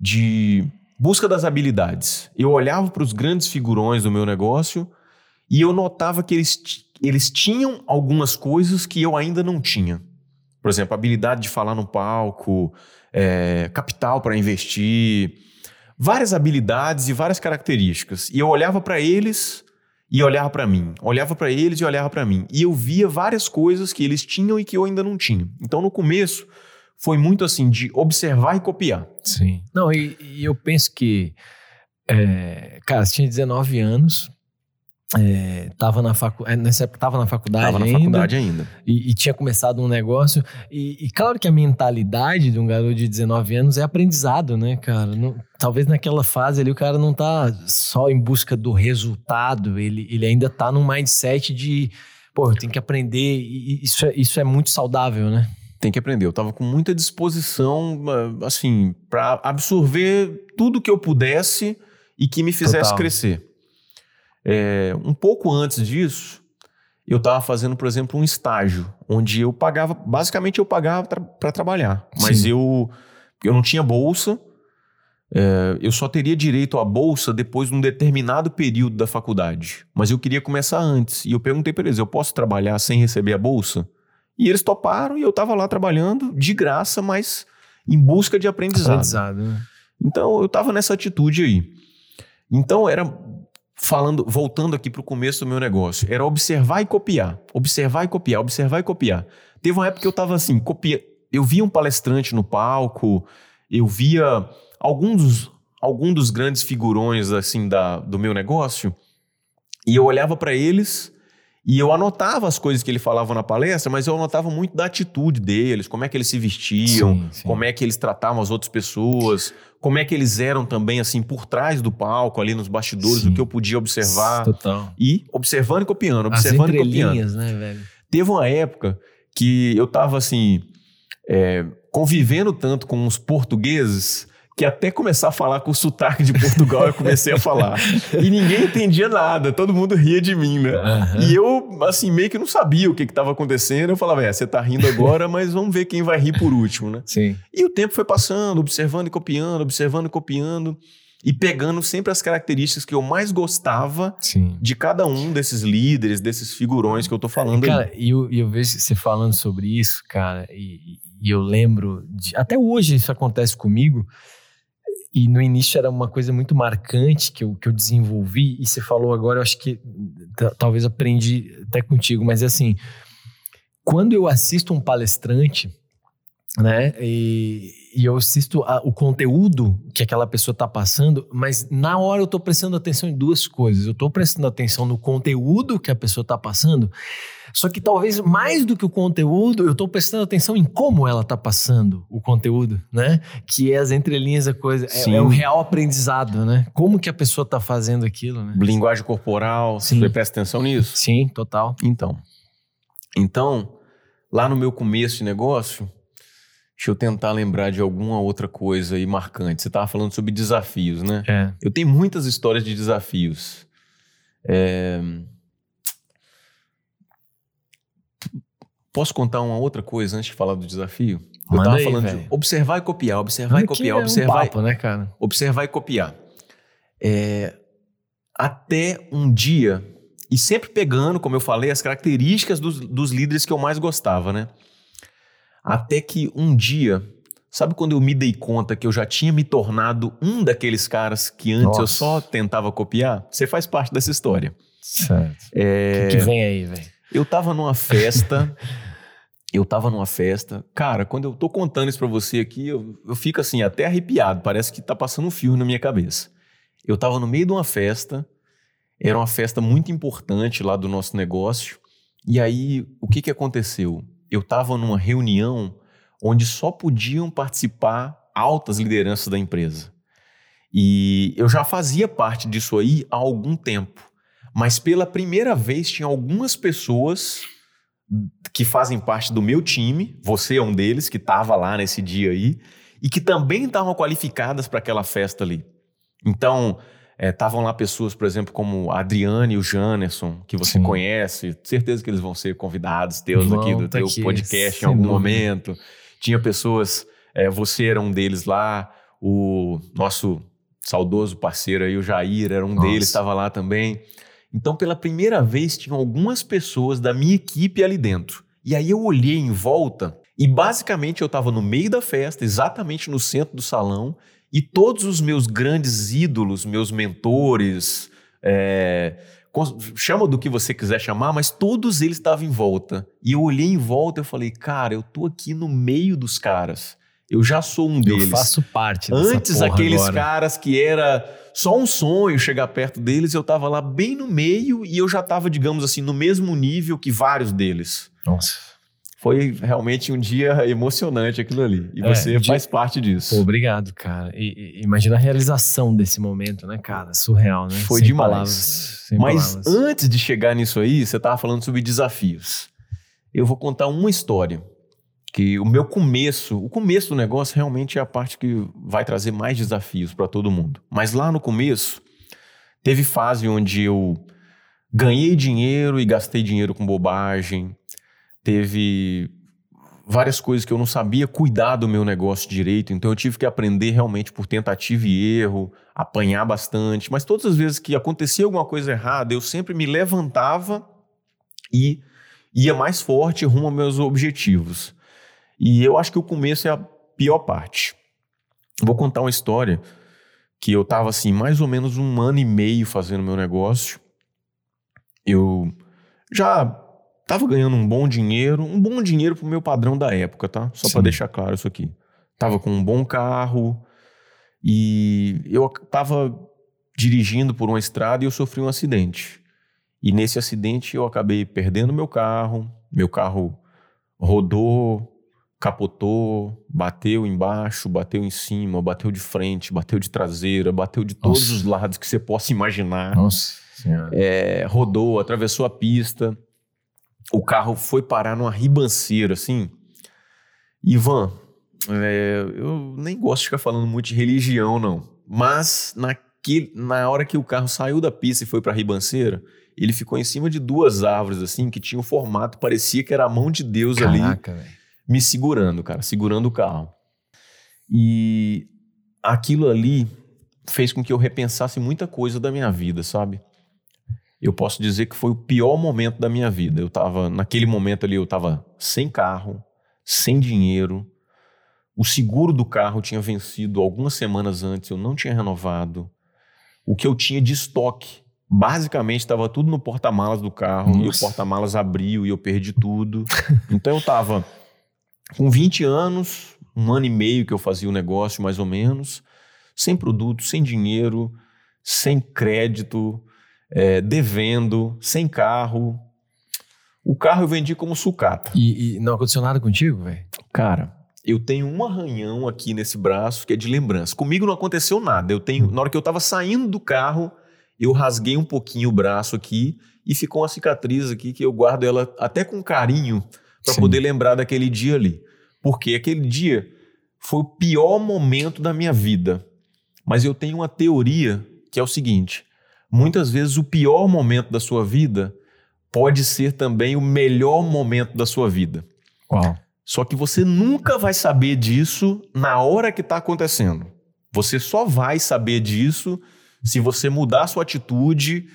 de busca das habilidades. Eu olhava para os grandes figurões do meu negócio e eu notava que eles, eles tinham algumas coisas que eu ainda não tinha. Por exemplo, habilidade de falar no palco, é, capital para investir, várias habilidades e várias características. E eu olhava para eles e olhava para mim, olhava para eles e olhava para mim. E eu via várias coisas que eles tinham e que eu ainda não tinha. Então, no começo, foi muito assim de observar e copiar. Sim. Não, e, e eu penso que, é, cara, você tinha 19 anos, é, tava na facu... É, nessa época tava na faculdade tava na ainda, faculdade ainda. E, e, tinha começado um negócio. E, e, claro que a mentalidade de um garoto de 19 anos é aprendizado, né, cara? Não, talvez naquela fase ali o cara não tá só em busca do resultado, ele, ele ainda tá num mindset de, pô, eu tenho que aprender. E isso é, isso é muito saudável, né? Tem que aprender. Eu tava com muita disposição, ah, assim, para absorver tudo que eu pudesse e que me fizesse Total. crescer. É, um pouco antes disso, eu estava fazendo, por exemplo, um estágio, onde eu pagava, basicamente eu pagava tra para trabalhar, mas eu, eu não tinha bolsa, é, eu só teria direito à bolsa depois de um determinado período da faculdade, mas eu queria começar antes. E eu perguntei para eles: eu posso trabalhar sem receber a bolsa? E eles toparam e eu estava lá trabalhando de graça, mas em busca de aprendizado. aprendizado né? Então eu estava nessa atitude aí. Então era falando, voltando aqui para o começo do meu negócio, era observar e copiar, observar e copiar, observar e copiar. Teve uma época que eu estava assim, copia, eu via um palestrante no palco, eu via alguns algum dos grandes figurões assim da, do meu negócio e eu olhava para eles e eu anotava as coisas que ele falava na palestra, mas eu anotava muito da atitude deles, como é que eles se vestiam, sim, sim. como é que eles tratavam as outras pessoas, como é que eles eram também, assim, por trás do palco, ali nos bastidores, sim. o que eu podia observar. Total. E observando e copiando, observando as e copiando. né, velho? Teve uma época que eu tava, assim, é, convivendo tanto com os portugueses que até começar a falar com o sotaque de Portugal eu comecei a falar. E ninguém entendia nada, todo mundo ria de mim, né? Uhum. E eu, assim, meio que não sabia o que estava acontecendo. Eu falava, é, você tá rindo agora, mas vamos ver quem vai rir por último, né? Sim. E o tempo foi passando, observando e copiando, observando e copiando. E pegando sempre as características que eu mais gostava Sim. de cada um desses líderes, desses figurões que eu tô falando cara. E eu, eu vejo você falando sobre isso, cara, e, e eu lembro. De, até hoje isso acontece comigo e no início era uma coisa muito marcante que eu, que eu desenvolvi, e você falou agora, eu acho que talvez aprendi até contigo, mas é assim, quando eu assisto um palestrante, né, e, e eu assisto a, o conteúdo que aquela pessoa está passando, mas na hora eu estou prestando atenção em duas coisas. Eu estou prestando atenção no conteúdo que a pessoa está passando, só que talvez mais do que o conteúdo, eu estou prestando atenção em como ela está passando o conteúdo, né? Que é as entrelinhas da coisa. É, é, o real aprendizado, né? Como que a pessoa está fazendo aquilo, né? Linguagem corporal, Sim. você presta atenção nisso? Sim, total. Então. Então, lá no meu começo de negócio, Deixa eu tentar lembrar de alguma outra coisa aí marcante. Você estava falando sobre desafios, né? É. Eu tenho muitas histórias de desafios. É... Posso contar uma outra coisa antes de falar do desafio? Eu Manda tava aí, falando véio. de observar e copiar, observar e copiar, observar. É um papo, né, cara? Observar e copiar. É, até um dia, e sempre pegando, como eu falei, as características dos, dos líderes que eu mais gostava, né? Até que um dia Sabe quando eu me dei conta que eu já tinha me tornado um daqueles caras que antes Nossa. eu só tentava copiar? Você faz parte dessa história. Certo. É, O que, que vem aí, velho? Eu tava numa festa. eu tava numa festa. Cara, quando eu tô contando isso pra você aqui, eu, eu fico assim, até arrepiado. Parece que tá passando um filme na minha cabeça. Eu tava no meio de uma festa. Era uma festa muito importante lá do nosso negócio. E aí, o que que aconteceu? Eu tava numa reunião onde só podiam participar altas lideranças da empresa. E eu já fazia parte disso aí há algum tempo. Mas pela primeira vez tinha algumas pessoas que fazem parte do meu time, você é um deles que estava lá nesse dia aí, e que também estavam qualificadas para aquela festa ali. Então, estavam lá pessoas, por exemplo, como a Adriane e o Janerson, que você Sim. conhece, certeza que eles vão ser convidados teus Vão, aqui do tá teu aqui, podcast em algum dúvida. momento. Tinha pessoas, é, você era um deles lá, o nosso saudoso parceiro aí, o Jair, era um Nossa. deles, estava lá também. Então, pela primeira vez, tinham algumas pessoas da minha equipe ali dentro. E aí eu olhei em volta e basicamente eu estava no meio da festa, exatamente no centro do salão, e todos os meus grandes ídolos, meus mentores, é, chama do que você quiser chamar, mas todos eles estavam em volta. E eu olhei em volta e falei, cara, eu tô aqui no meio dos caras. Eu já sou um deles. Eu faço parte dessa Antes, aqueles agora. caras que era só um sonho chegar perto deles, eu tava lá bem no meio e eu já tava, digamos assim, no mesmo nível que vários deles. Nossa. Foi realmente um dia emocionante aquilo ali. E É, você faz parte disso. Pô, obrigado, cara. E, e- imagina a realização desse momento, né, cara? Surreal, né? Foi Sem demais. palavras, Mas palavras. antes de chegar nisso aí, você tava falando sobre desafios. Eu vou contar uma história. Que o meu começo, o começo do negócio realmente é a parte que vai trazer mais desafios para todo mundo. Mas lá no começo, teve fase onde eu ganhei dinheiro e gastei dinheiro com bobagem. Teve várias coisas que eu não sabia cuidar do meu negócio direito, então eu tive que aprender realmente por tentativa e erro, apanhar bastante. Mas todas as vezes que acontecia alguma coisa errada, eu sempre me levantava e ia mais forte rumo aos meus objetivos. E eu acho que o começo é a pior parte. Vou contar uma história que eu estava assim, mais ou menos um ano e meio fazendo meu negócio. Eu já estava ganhando um bom dinheiro, um bom dinheiro pro meu padrão da época, tá? Só para deixar claro isso aqui. Tava com um bom carro e eu estava dirigindo por uma estrada e eu sofri um acidente. E nesse acidente eu acabei perdendo meu carro, meu carro rodou, capotou, bateu embaixo, bateu em cima, bateu de frente, bateu de traseira, bateu de todos Nossa. os lados que você possa imaginar. Nossa senhora. É, rodou, atravessou a pista. O carro foi parar numa ribanceira, assim. Ivan, é, eu nem gosto de ficar falando muito de religião, não. Mas naquele, na hora que o carro saiu da pista e foi pra ribanceira, ele ficou em cima de duas árvores, assim, que tinham um formato, parecia que era a mão de Deus ali Caraca, velho. Me segurando, cara, segurando o carro. E aquilo ali fez com que eu repensasse muita coisa da minha vida, sabe? Eu posso dizer que foi o pior momento da minha vida. Eu tava, naquele momento ali, eu tava sem carro, sem dinheiro. O seguro do carro tinha vencido algumas semanas antes, eu não tinha renovado. O que eu tinha de estoque, basicamente, estava tudo no porta-malas do carro. E o Nossa. porta-malas abriu e eu perdi tudo. *laughs* então eu tava com 20 anos, um ano e meio que eu fazia o negócio, mais ou menos, sem produto, sem dinheiro, sem crédito, é, devendo, sem carro. O carro eu vendi como sucata. E, e não aconteceu nada contigo, velho? Cara, eu tenho um arranhão aqui nesse braço que é de lembrança. Comigo não aconteceu nada. Eu tenho, na hora que eu tava saindo do carro, eu rasguei um pouquinho o braço aqui e ficou uma cicatriz aqui que eu guardo ela até com carinho para poder lembrar daquele dia ali. Porque aquele dia foi o pior momento da minha vida. Mas eu tenho uma teoria que é o seguinte: muitas vezes o pior momento da sua vida pode ser também o melhor momento da sua vida. Qual? Só que você nunca vai saber disso na hora que está acontecendo. Você só vai saber disso se você mudar a sua atitude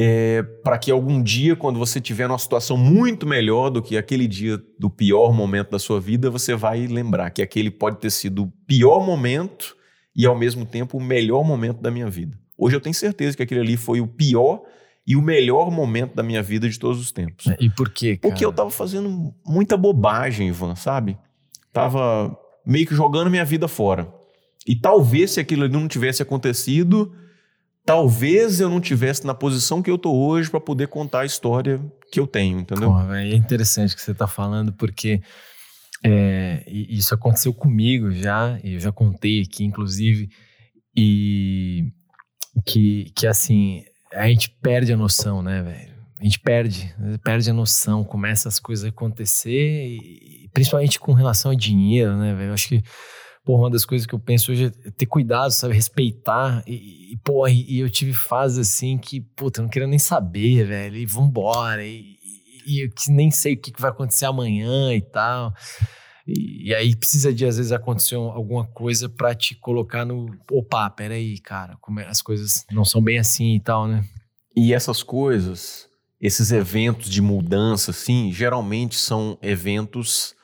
é, para que algum dia, quando você tiver numa situação muito melhor do que aquele dia do pior momento da sua vida, você vai lembrar que aquele pode ter sido o pior momento e, ao mesmo tempo, o melhor momento da minha vida. Hoje eu tenho certeza que aquele ali foi o pior e o melhor momento da minha vida de todos os tempos. E por quê, cara? Porque eu tava fazendo muita bobagem, Ivan, sabe? Tava meio que jogando minha vida fora. E talvez se aquilo ali não tivesse acontecido, talvez eu não tivesse na posição que eu tô hoje para poder contar a história que eu tenho, entendeu? Pô, é interessante que você tá falando, porque é, isso aconteceu comigo já, e eu já contei aqui, inclusive, e que, que assim, a gente perde a noção, né, velho? A gente perde, perde a noção, começa as coisas a acontecer, e, principalmente com relação a dinheiro, né, velho? Eu acho que Porra, uma das coisas que eu penso hoje é ter cuidado, sabe? Respeitar. E, e porra, e eu tive fases assim que, puta, eu não queria nem saber, velho. E vambora. E, e eu nem sei o que, vai acontecer amanhã e tal. E, e, aí precisa de, às vezes, acontecer alguma coisa para te colocar no. Opa, peraí, cara, como é, as coisas não são bem assim e tal, né? E essas coisas, esses eventos de mudança, assim, geralmente são eventos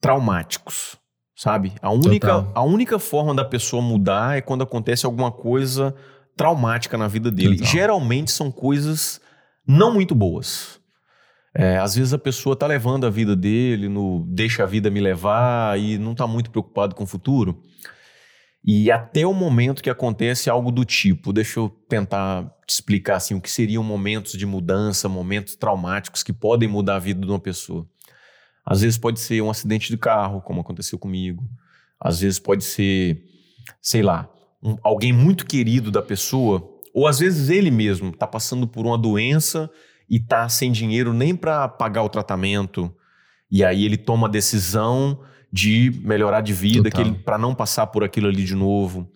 traumáticos sabe? A única, a única forma da pessoa mudar é quando acontece alguma coisa traumática na vida dele. Total. Geralmente são coisas não muito boas. É, às vezes a pessoa tá levando a vida dele no deixa a vida me levar e não tá muito preocupado com o futuro. E até o momento que acontece algo do tipo, deixa eu tentar te explicar assim, o que seriam momentos de mudança, momentos traumáticos que podem mudar a vida de uma pessoa. Às vezes pode ser um acidente de carro, como aconteceu comigo. Às vezes pode ser, sei lá, um, alguém muito querido da pessoa, ou às vezes ele mesmo está passando por uma doença e está sem dinheiro nem para pagar o tratamento. E aí ele toma a decisão de melhorar de vida para não passar por aquilo ali de novo.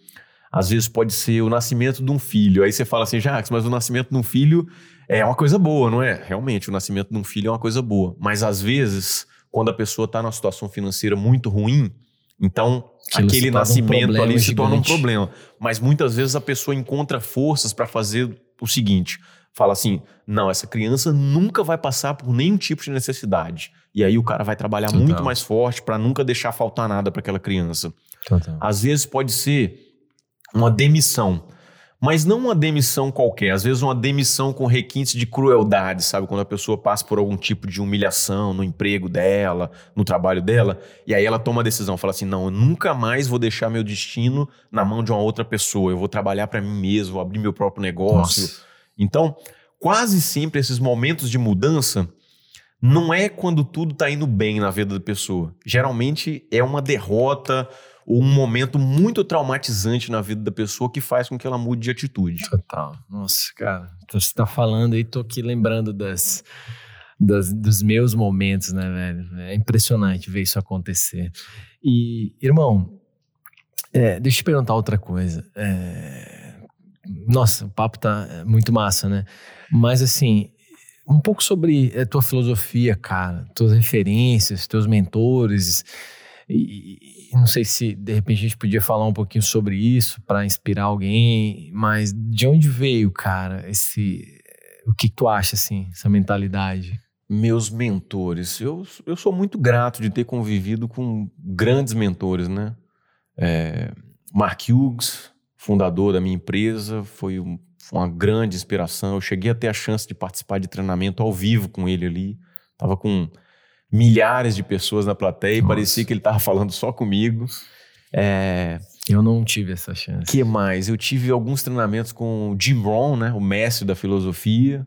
Às vezes pode ser o nascimento de um filho. Aí você fala assim, Jacques, mas o nascimento de um filho é uma coisa boa, não é? Realmente, o nascimento de um filho é uma coisa boa. Mas às vezes quando a pessoa está numa situação financeira muito ruim, então Aquilo aquele nascimento um ali se torna um problema. Mas muitas vezes a pessoa encontra forças para fazer o seguinte: fala assim, não, essa criança nunca vai passar por nenhum tipo de necessidade. E aí o cara vai trabalhar Total. muito mais forte para nunca deixar faltar nada para aquela criança. Total. Às vezes pode ser uma demissão. Mas não uma demissão qualquer, às vezes uma demissão com requintes de crueldade, sabe? Quando a pessoa passa por algum tipo de humilhação no emprego dela, no trabalho dela, e aí ela toma a decisão, fala assim: não, eu nunca mais vou deixar meu destino na mão de uma outra pessoa, eu vou trabalhar para mim mesmo, vou abrir meu próprio negócio. Nossa. Então, quase sempre esses momentos de mudança não é quando tudo tá indo bem na vida da pessoa. Geralmente é uma derrota ou um momento muito traumatizante na vida da pessoa que faz com que ela mude de atitude. Total. Nossa, cara, você tá falando aí, tô aqui lembrando das, das, dos meus momentos, né, velho? É impressionante ver isso acontecer. E, irmão, é, deixa eu te perguntar outra coisa. É, nossa, o papo tá muito massa, né? Mas assim, um pouco sobre a tua filosofia, cara, tuas referências, teus mentores. E, não sei se de repente a gente podia falar um pouquinho sobre isso para inspirar alguém, mas de onde veio, cara, esse. O que, tu acha, assim, essa mentalidade? Meus mentores. Eu, eu sou muito grato de ter convivido com grandes mentores, né? É, Mark Hughes, fundador da minha empresa, foi um, uma grande inspiração. Eu cheguei a ter a chance de participar de treinamento ao vivo com ele ali. Tava com milhares de pessoas na plateia Nossa. e parecia que ele estava falando só comigo. É... Eu não tive essa chance. que mais? Eu tive alguns treinamentos com Jim Rohn, né, o mestre da filosofia.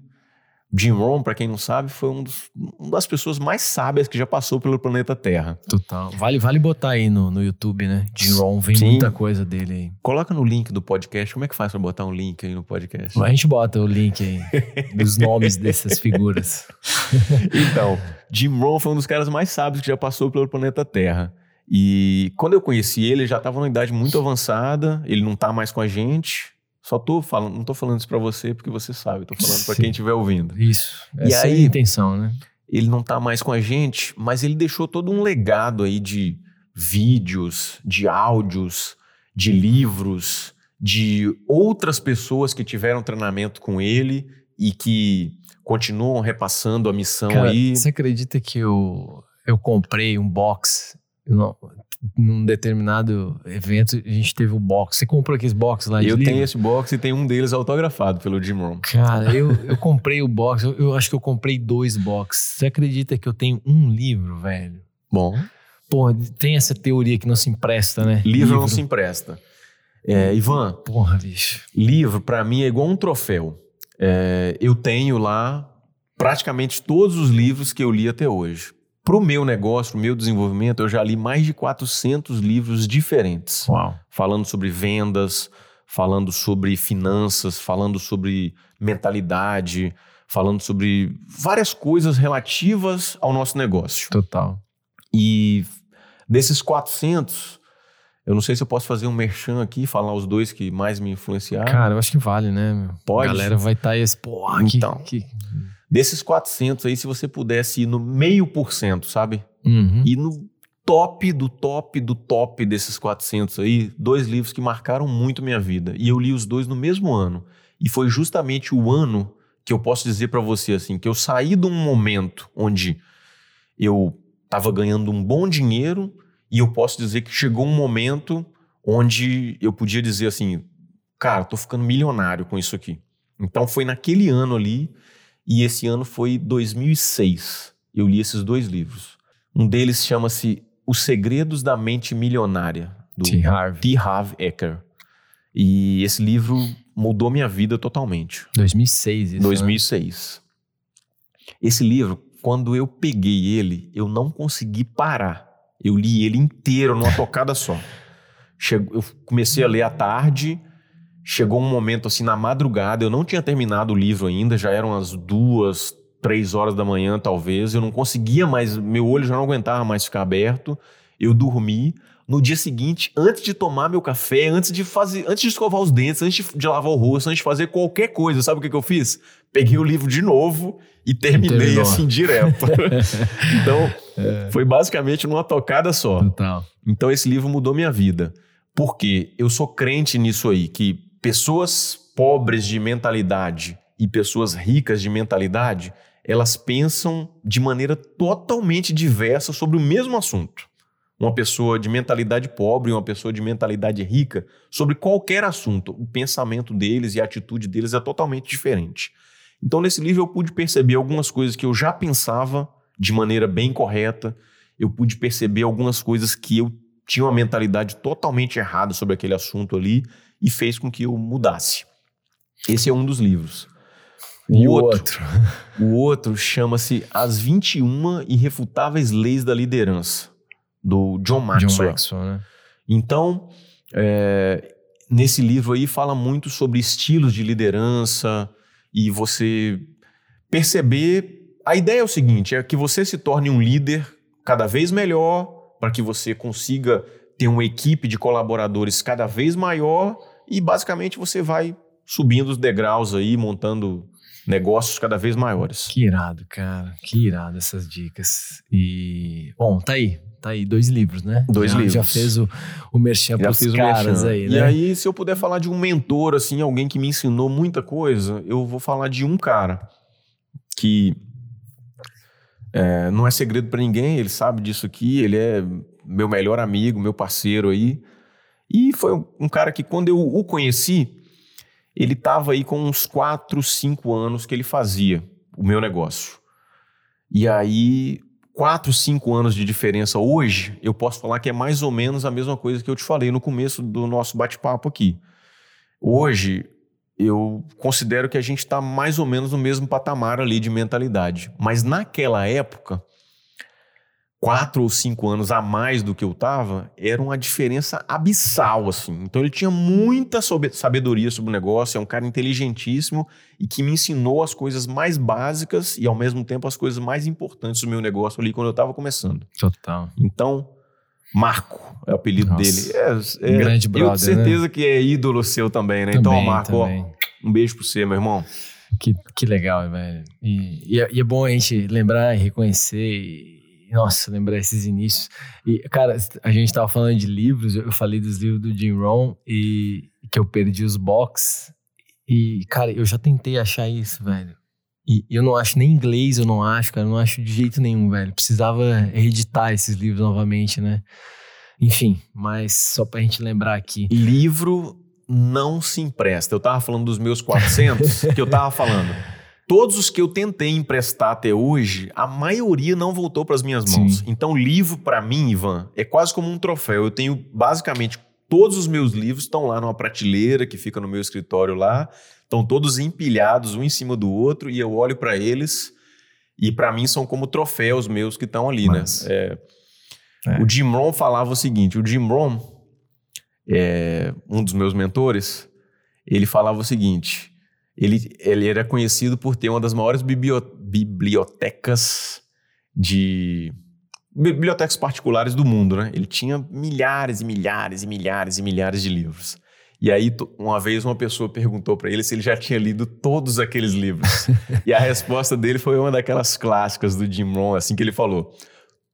Jim Rohn, para quem não sabe, foi um dos, uma das pessoas mais sábias que já passou pelo planeta Terra. Total. Vale, vale botar aí no, no YouTube, né? Jim Rohn, vem Sim. muita coisa dele aí. Coloca no link do podcast. Como é que faz para botar um link aí no podcast? A gente bota o link aí *laughs* dos nomes dessas figuras. *laughs* então, Jim Rohn foi um dos caras mais sábios que já passou pelo planeta Terra. E quando eu conheci ele, ele já estava numa idade muito avançada, ele não está mais com a gente, só tô falando, não tô falando isso para você porque você sabe, tô falando para quem estiver ouvindo. Isso. Essa e aí, é a intenção, né? Ele não tá mais com a gente, mas ele deixou todo um legado aí de vídeos, de áudios, de livros, de outras pessoas que tiveram treinamento com ele e que continuam repassando a missão Cara, aí. Você acredita que eu, eu comprei um box não, num determinado evento? A gente teve um box. Você comprou aqueles box lá de Eu livro? tenho esse box e tem um deles autografado pelo Jim Rohn. Cara, eu, *laughs* eu comprei o box. Eu, eu acho que eu comprei dois boxes. Você acredita que eu tenho um livro, velho? Bom, Pô, tem essa teoria que não se empresta, né? livro, não se empresta. É, Ivan, Porra, bicho. livro pra mim é igual um troféu. É, eu tenho lá praticamente todos os livros que eu li até hoje. Pro meu negócio, pro meu desenvolvimento, eu já li mais de 400 livros diferentes. Uau. falando sobre vendas, falando sobre finanças, falando sobre mentalidade, falando sobre várias coisas relativas ao nosso negócio. Total. E desses 400, eu não sei se eu posso fazer um merchan aqui, falar os dois que mais me influenciaram. Cara, eu acho que vale, né? Meu? Pode? A galera vai estar tá esse, que- Então. que, Desses 400 aí, se você pudesse ir no meio por cento, sabe? Uhum. E no top do top do top desses 400 aí, dois livros que marcaram muito minha vida. E eu li os dois no mesmo ano. E foi justamente o ano que eu posso dizer pra você assim, que eu saí de um momento onde eu tava ganhando um bom dinheiro e eu posso dizer que chegou um momento onde eu podia dizer assim, cara, tô ficando milionário com isso aqui. Então foi naquele ano ali e esse ano foi 2006. Eu li esses dois livros. Um deles chama-se Os Segredos da Mente Milionária, do T. Harvey. T. Harv Eker. E esse livro mudou minha vida totalmente. 2006, isso. né? 2006. Esse livro, quando eu peguei ele, eu não consegui parar. Eu li ele inteiro numa tocada só. Chegou, eu comecei a ler à tarde, chegou um momento assim na madrugada, eu não tinha terminado o livro ainda, já eram as duas, três horas da manhã talvez, eu não conseguia mais, meu olho já não aguentava mais ficar aberto, eu dormi. No dia seguinte, antes de tomar meu café, antes de fazer, antes de escovar os dentes, antes de, lavar o rosto, antes de fazer qualquer coisa, sabe o que, que eu fiz? Peguei o livro de novo e terminei Terminou. assim direto. *laughs* então, foi basicamente numa tocada só. Total. Então esse livro mudou minha vida. Porque eu sou crente nisso aí, que pessoas pobres de mentalidade e pessoas ricas de mentalidade, elas pensam de maneira totalmente diversa sobre o mesmo assunto. Uma pessoa de mentalidade pobre e uma pessoa de mentalidade rica, sobre qualquer assunto, o pensamento deles e a atitude deles é totalmente diferente. Então, nesse livro, eu pude perceber algumas coisas que eu já pensava de maneira bem correta, eu pude perceber algumas coisas que eu tinha uma mentalidade totalmente errada sobre aquele assunto ali e fez com que eu mudasse. Esse é um dos livros. E O o outro, outro? *laughs* o outro chama-se As 21 Irrefutáveis Leis da Liderança, do John Maxwell. John Maxwell, né? Então, é, nesse livro aí fala muito sobre estilos de liderança e você perceber. A ideia é o seguinte: é que você se torne um líder cada vez melhor, para que você consiga ter uma equipe de colaboradores cada vez maior e basicamente você vai subindo os degraus aí, montando negócios cada vez maiores. Que irado, cara. Que irado essas dicas. E. Bom, tá aí. Tá aí, dois livros, né? Dois já, livros. Já fez o, o merchan Já pros fiz o caras aí, E né? aí, se eu puder falar de um mentor, assim, alguém que me ensinou muita coisa, eu vou falar de um cara que é, não é segredo pra ninguém, ele sabe disso aqui, ele é meu melhor amigo, meu parceiro aí. E foi um, um cara que, quando eu o conheci, ele tava aí com uns 4, 5 anos que ele fazia o meu negócio. E aí, 4, 5 anos de diferença hoje, eu posso falar que é mais ou menos a mesma coisa que eu te falei no começo do nosso bate-papo aqui. Hoje, eu considero que a gente está mais ou menos no mesmo patamar ali de mentalidade. Mas naquela época, quatro ou cinco anos a mais do que eu estava, era uma diferença abissal, assim. Então ele tinha muita sabedoria sobre o negócio, é um cara inteligentíssimo e que me ensinou as coisas mais básicas e ao mesmo tempo as coisas mais importantes do meu negócio ali quando eu estava começando. Total. Então, Marco é o apelido Nossa. dele. É, é, Grande eu brother, tenho certeza que é ídolo seu também, né? então, Também, Marco, ó, um beijo pra você, meu irmão. Que, que legal, velho. E, e é, e é bom a gente lembrar e reconhecer. E, nossa, lembrar esses inícios. E, cara, a gente tava falando de livros, eu falei dos livros do Jim Rohn e que eu perdi os box. E, cara, eu já tentei achar isso, velho. E eu não acho nem inglês, eu não acho, cara. Eu não acho de jeito nenhum, velho. Precisava reeditar esses livros novamente, né? Enfim, mas só pra gente lembrar aqui. Livro não se empresta. Eu tava falando dos meus 400, *laughs* que eu tava falando. Todos os que eu tentei emprestar até hoje, a maioria não voltou para as minhas mãos. Sim. Então, livro para mim, Ivan, é quase como um troféu. Eu tenho basicamente todos os meus livros estão lá numa prateleira que fica no meu escritório lá, estão todos empilhados um em cima do outro e eu olho para eles e para mim são como troféus meus que estão ali, né? Mas, né? É, é. O Jim Rohn falava o seguinte: o Jim Rohn, é, um dos meus mentores, ele falava o seguinte: ele, ele era conhecido por ter uma das maiores bibliotecas de bibliotecas particulares do mundo, né? Ele tinha milhares e milhares e milhares e milhares de livros. E aí, uma vez, uma pessoa perguntou para ele se ele já tinha lido todos aqueles livros. e a resposta dele foi uma daquelas clássicas do Jim Rohn, assim que ele falou: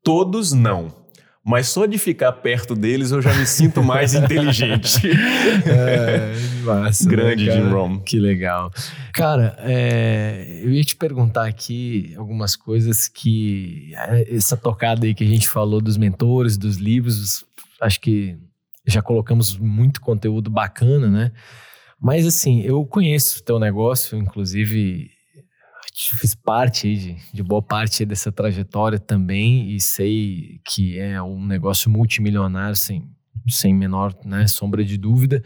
todos não mas só de ficar perto deles eu já me sinto mais inteligente. *laughs* é, massa, né, Grande né, Jim Rohn. Que legal. Cara, é, eu ia te perguntar aqui algumas coisas que. É, essa tocada aí que a gente falou dos mentores, dos livros, acho que já colocamos muito conteúdo bacana, né? Mas assim, eu conheço o teu negócio, inclusive fiz parte de, de boa parte dessa trajetória também e sei que é um negócio multimilionário sem, sem menor né, sombra de dúvida.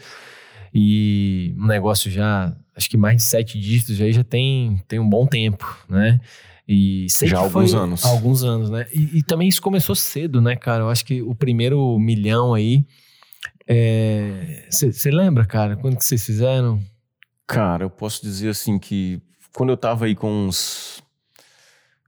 E um negócio já acho que mais de sete dígitos já já tem tem um bom tempo né? E já há alguns anos. Alguns anos né? E, e, também isso começou cedo né cara? Eu acho que o primeiro milhão aí você é, lembra cara quando que vocês fizeram cara eu posso dizer assim que quando eu estava aí com uns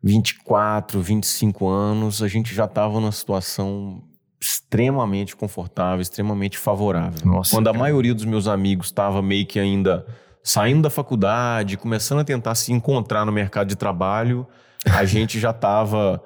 24, 25 anos, a gente já estava numa situação extremamente confortável, extremamente favorável. Nossa, quando a maioria dos meus amigos estava meio que ainda saindo da faculdade, começando a tentar se encontrar no mercado de trabalho, a *laughs* gente já estava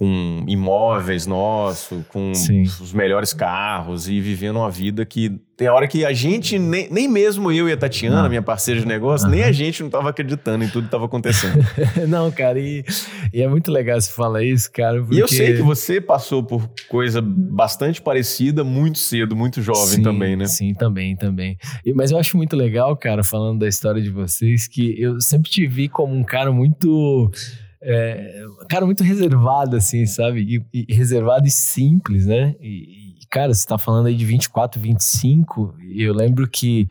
com imóveis nossos, com Sim. os melhores carros e vivendo uma vida que tem hora que a gente, nem, nem mesmo eu e a Tatiana, minha parceira de negócio, uhum. nem a gente não estava acreditando em tudo que estava *laughs* acontecendo. não, cara, e, e, é muito legal você falar isso, cara. Porque... E eu sei que você passou por coisa bastante parecida muito cedo, muito jovem sim, também, né? Sim, também, também. E, mas eu acho muito legal, cara, falando da história de vocês, que eu sempre te vi como um cara muito é, cara muito reservado, assim, sabe? E, e reservado e simples, né? E, e, cara, você tá falando aí de 24, 25, e eu lembro que,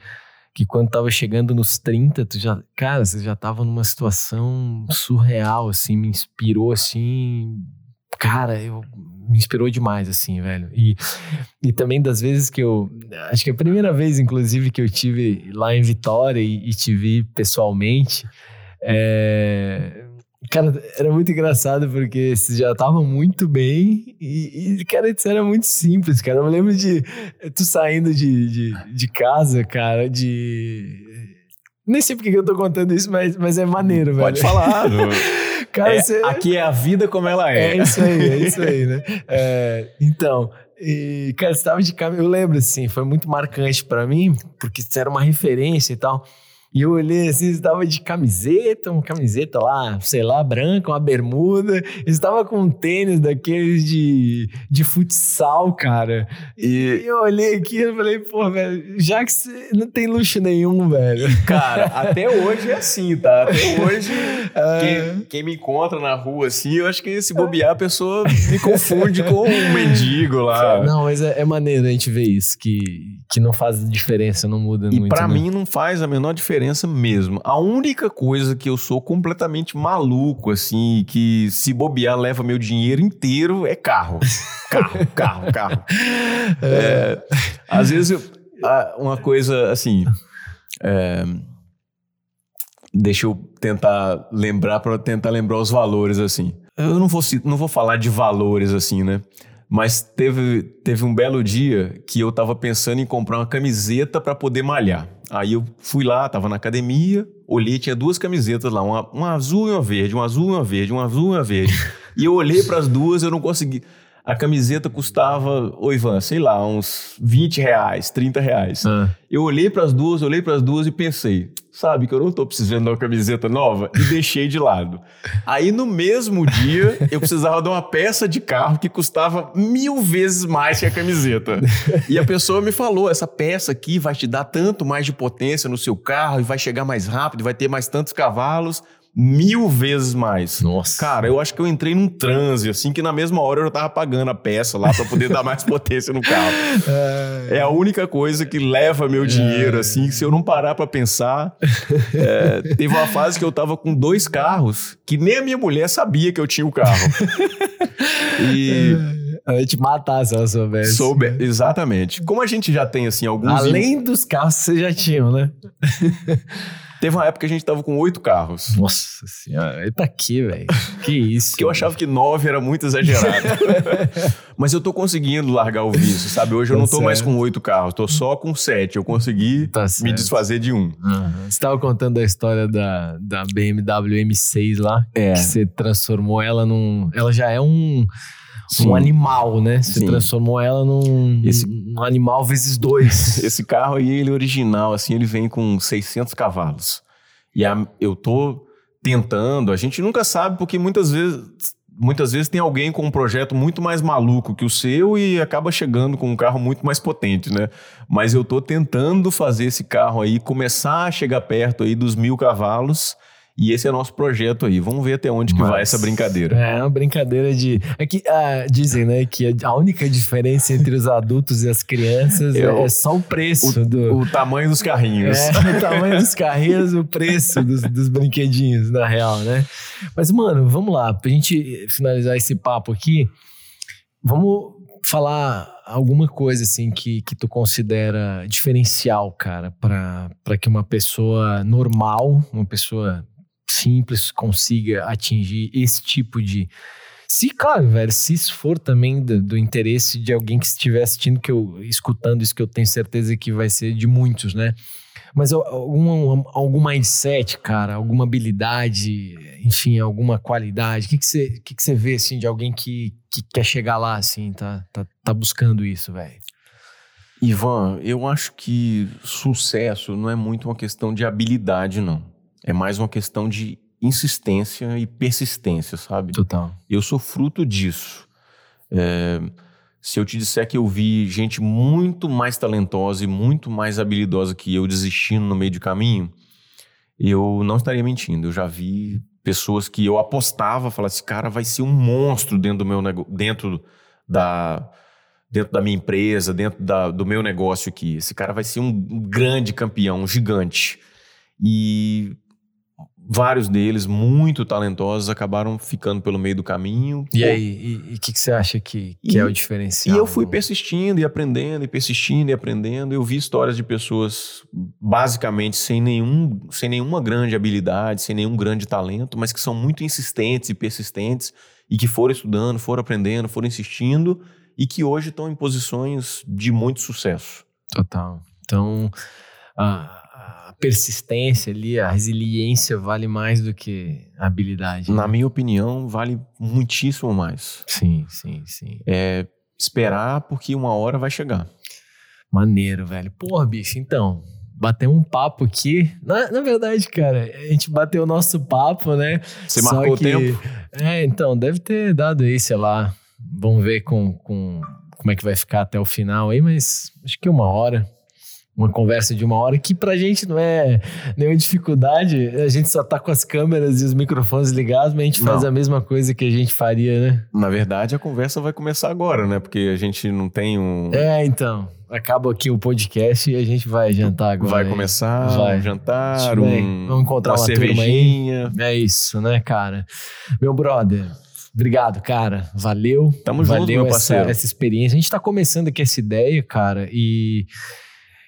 que quando tava chegando nos 30, tu já, cara, você já tava numa situação surreal, assim, me inspirou, assim, cara, eu me inspirou demais, assim, velho. E, e também das vezes que eu. Acho que a primeira vez, inclusive, que eu tive lá em Vitória e, e te vi pessoalmente. É, Cara, era muito engraçado porque vocês já estavam muito bem e, e, cara, isso era muito simples, cara. Eu me lembro de tu saindo de, de, de casa, cara, de. Nem sei porque que eu tô contando isso, mas, mas é maneiro, velho. Pode falar. *laughs* cara, é, você... Aqui é a vida como ela é. É isso aí, é isso aí, né? É, então, e, cara, você tava de caminho. Eu lembro, assim, foi muito marcante para mim, porque você era uma referência e tal. E eu olhei assim, estava de camiseta, uma camiseta lá, sei lá, branca, uma bermuda. Estava com um tênis daqueles de, de futsal, cara. E, eu olhei aqui e falei, pô, velho, já que você não tem luxo nenhum, velho. Cara, até hoje é assim, tá? Até hoje, *laughs* é... quem, quem, me encontra na rua assim, eu acho que se bobear, a pessoa me confunde com um *laughs* mendigo lá. Não, mas é, é maneiro a gente ver isso, que, que não faz diferença, não muda e muito. E pra né? mim não faz a menor diferença diferença mesmo. A única coisa que eu sou completamente maluco, assim, que se bobear leva meu dinheiro inteiro é carro. Carro, *laughs* carro, carro. É, às vezes, eu, uma coisa assim. É, deixa eu tentar lembrar para tentar lembrar os valores assim. Eu não vou não vou falar de valores assim, né? Mas teve, teve um belo dia que eu tava pensando em comprar uma camiseta para poder malhar. Aí eu fui lá, tava na academia, olhei, tinha duas camisetas lá, uma, uma azul e uma verde, uma azul e uma verde, uma azul e uma verde. e eu olhei para as duas, eu não consegui. A camiseta custava, ô Ivan, sei lá, uns 20 reais, 30 reais. Ah. Eu olhei pras duas, olhei pras duas e pensei, sabe que eu não tô precisando de uma camiseta nova e deixei de lado. Aí no mesmo dia eu precisava de uma peça de carro que custava mil vezes mais que a camiseta. E a pessoa me falou, essa peça aqui vai te dar tanto mais de potência no seu carro e vai chegar mais rápido, vai ter mais tantos cavalos, mil vezes mais. Nossa. Cara, eu acho que eu entrei num transe, assim, que na mesma hora eu já tava pagando a peça lá pra poder dar mais *laughs* potência no carro. É a única coisa que leva meu dinheiro, assim, que se eu não parar pra pensar. é, teve uma fase que eu tava com dois carros que nem a minha mulher sabia que eu tinha o carro. *laughs* E A gente matar se ela soubesse. soube. Exatamente. Como a gente já tem, assim, alguns. Além dos carros que vocês já tinham, né? *laughs* Teve uma época que a gente tava com oito carros. Nossa senhora, tá aqui, velho. Que isso. Que eu achava que nove era muito exagerado. *laughs* Mas eu tô conseguindo largar o vício, sabe? Hoje eu Tá não tô mais certo. com oito carros, tô só com sete. Eu consegui Tá me certo. desfazer de um. Aham. Você tava contando a história da, da BMW M6 lá, É. que você transformou ela num. Ela já é um, Sim. um animal, né? Você Sim. transformou ela num Esse- um animal vezes dois. *laughs* Esse carro aí, ele é original, assim, ele vem com 600 cavalos. E a- eu tô tentando, a gente nunca sabe, porque muitas vezes, muitas vezes tem alguém com um projeto muito mais maluco que o seu e acaba chegando com um carro muito mais potente, né? Mas eu tô tentando fazer esse carro aí começar a chegar perto aí dos mil cavalos. E esse é nosso projeto aí. Vamos ver até onde que vai Mas- essa brincadeira. É uma brincadeira de. É que ah, dizem, né, que a única diferença entre os adultos e as crianças é, Eu- é só o preço do. O tamanho dos carrinhos. É, o tamanho dos carrinhos, o preço dos, dos brinquedinhos, na real, né? Mas, mano, vamos lá. Pra gente finalizar esse papo aqui, vamos falar alguma coisa, assim, que, que tu considera diferencial, cara, pra que uma pessoa normal, uma pessoa simples, consiga atingir esse tipo de. Se, claro, velho, se isso for também do, do interesse de alguém que estiver assistindo, que eu, escutando isso, que eu tenho certeza que vai ser de muitos, né? Mas al- algum, algum mindset, cara, alguma habilidade, enfim, alguma qualidade, o que, que, você, que, que vê, assim, de alguém que, que quer chegar lá, assim, tá, tá, tá buscando isso, velho? Ivan, eu acho que sucesso não é muito uma questão de habilidade, não. É mais uma questão de insistência e persistência, sabe? Total. Eu sou fruto disso. É, se eu te disser que eu vi gente muito mais talentosa e muito mais habilidosa que eu desistindo no meio do caminho, eu não estaria mentindo. Eu já vi pessoas que eu apostava, falava esse cara vai ser um monstro dentro do meu nego... dentro da dentro da minha empresa, dentro da- do meu negócio aqui. Esse cara vai ser um grande campeão, um gigante. E vários deles, muito talentosos, acabaram ficando pelo meio do caminho. E Pô, aí, e o que, que você acha que, que E- é o E diferencial? eu fui persistindo e aprendendo, e persistindo e aprendendo. Eu vi histórias de pessoas basicamente sem, nenhum, sem nenhuma grande habilidade, sem nenhum grande talento, mas que são muito insistentes e persistentes e que foram estudando, foram aprendendo, foram insistindo e que hoje estão em posições de muito sucesso. Total. Então, a, a persistência ali, a resiliência vale mais do que a habilidade. Na né? minha opinião, vale muitíssimo mais. Sim, sim, sim. É esperar porque uma hora vai chegar. Maneiro, velho. Porra, bicho, então. Bateu um papo aqui. Na, na verdade, cara, a gente bateu o nosso papo, né? Você Só marcou o que- tempo? É, então, deve ter dado aí, sei lá. Vamos ver com, com como é que vai ficar até o final aí, mas acho que uma hora. Uma conversa de uma hora que pra gente não é nenhuma dificuldade. A gente só tá com as câmeras e os microfones ligados, mas a gente faz Não. a mesma coisa que a gente faria, né? Na verdade, a conversa vai começar agora, né? Porque a gente não tem um. É, então. Acaba aqui o podcast e a gente vai jantar agora. Vai aí. começar Vai. um jantar, um, Vamos encontrar uma uma cervejinha. É isso, né, cara? Meu brother, obrigado, cara. Valeu. Tamo junto, Valeu meu essa, parceiro. essa experiência. A gente tá começando aqui essa ideia, cara, e,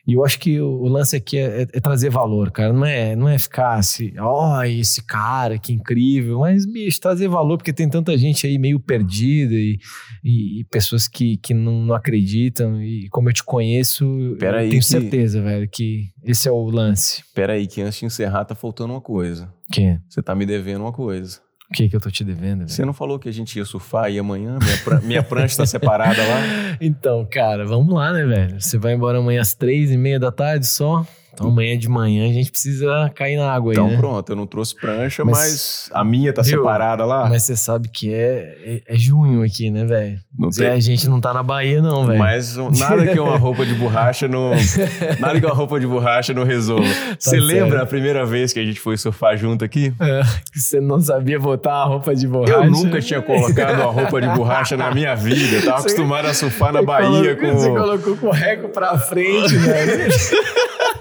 e eu acho que o, lance aqui é, é trazer valor, cara. Não é, não é ficar assim, ó, esse cara, que incrível. Mas, bicho, trazer valor, porque tem tanta gente aí meio perdida e, e- e pessoas que, que não, não acreditam. E como eu te conheço, Pera eu tenho que- certeza, velho, que esse é o lance. Pera aí, que antes de encerrar tá faltando uma coisa. Que? Você tá me devendo uma coisa. O que que eu tô te devendo, velho? Você não falou que a gente ia surfar aí amanhã? Minha, pran minha prancha tá separada lá? *laughs* Então, cara, vamos lá, né, velho? Você vai embora amanhã às três e meia da tarde só? Então amanhã de manhã a gente precisa cair na água então, aí, né? pronto, eu não trouxe prancha, Mas- mas, a minha tá Viu? separada lá. Mas você sabe que é, é, é junho aqui, né, velho? Zé, A gente não tá na Bahia, não, velho. Mas nada que uma roupa de borracha não. *laughs* nada que uma roupa de borracha não resolva. Você certo. lembra a primeira vez que a gente foi surfar junto aqui? É, você não sabia botar a roupa de borracha. Eu nunca tinha colocado uma roupa de borracha na minha vida. Eu tava Você- acostumado a surfar na Você Bahia colocou- Você com. colocou com o reco pra frente, velho. *laughs*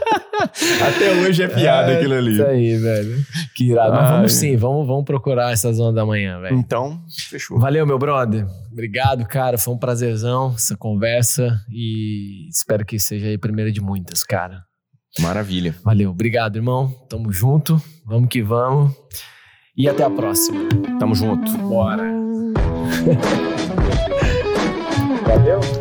Até hoje é piada É, aquilo ali. Isso aí, velho. Que irado. Mas Ai. vamos sim, vamos, vamos procurar essa zona da manhã, velho. Então, fechou. Valeu, meu brother. Obrigado, cara. Foi um prazerzão essa conversa e espero que seja aí a primeira de muitas, cara. Maravilha. Valeu. Obrigado, irmão. Tamo junto. Vamos que vamos. E até a próxima. Tamo junto. Bora. *laughs* Valeu.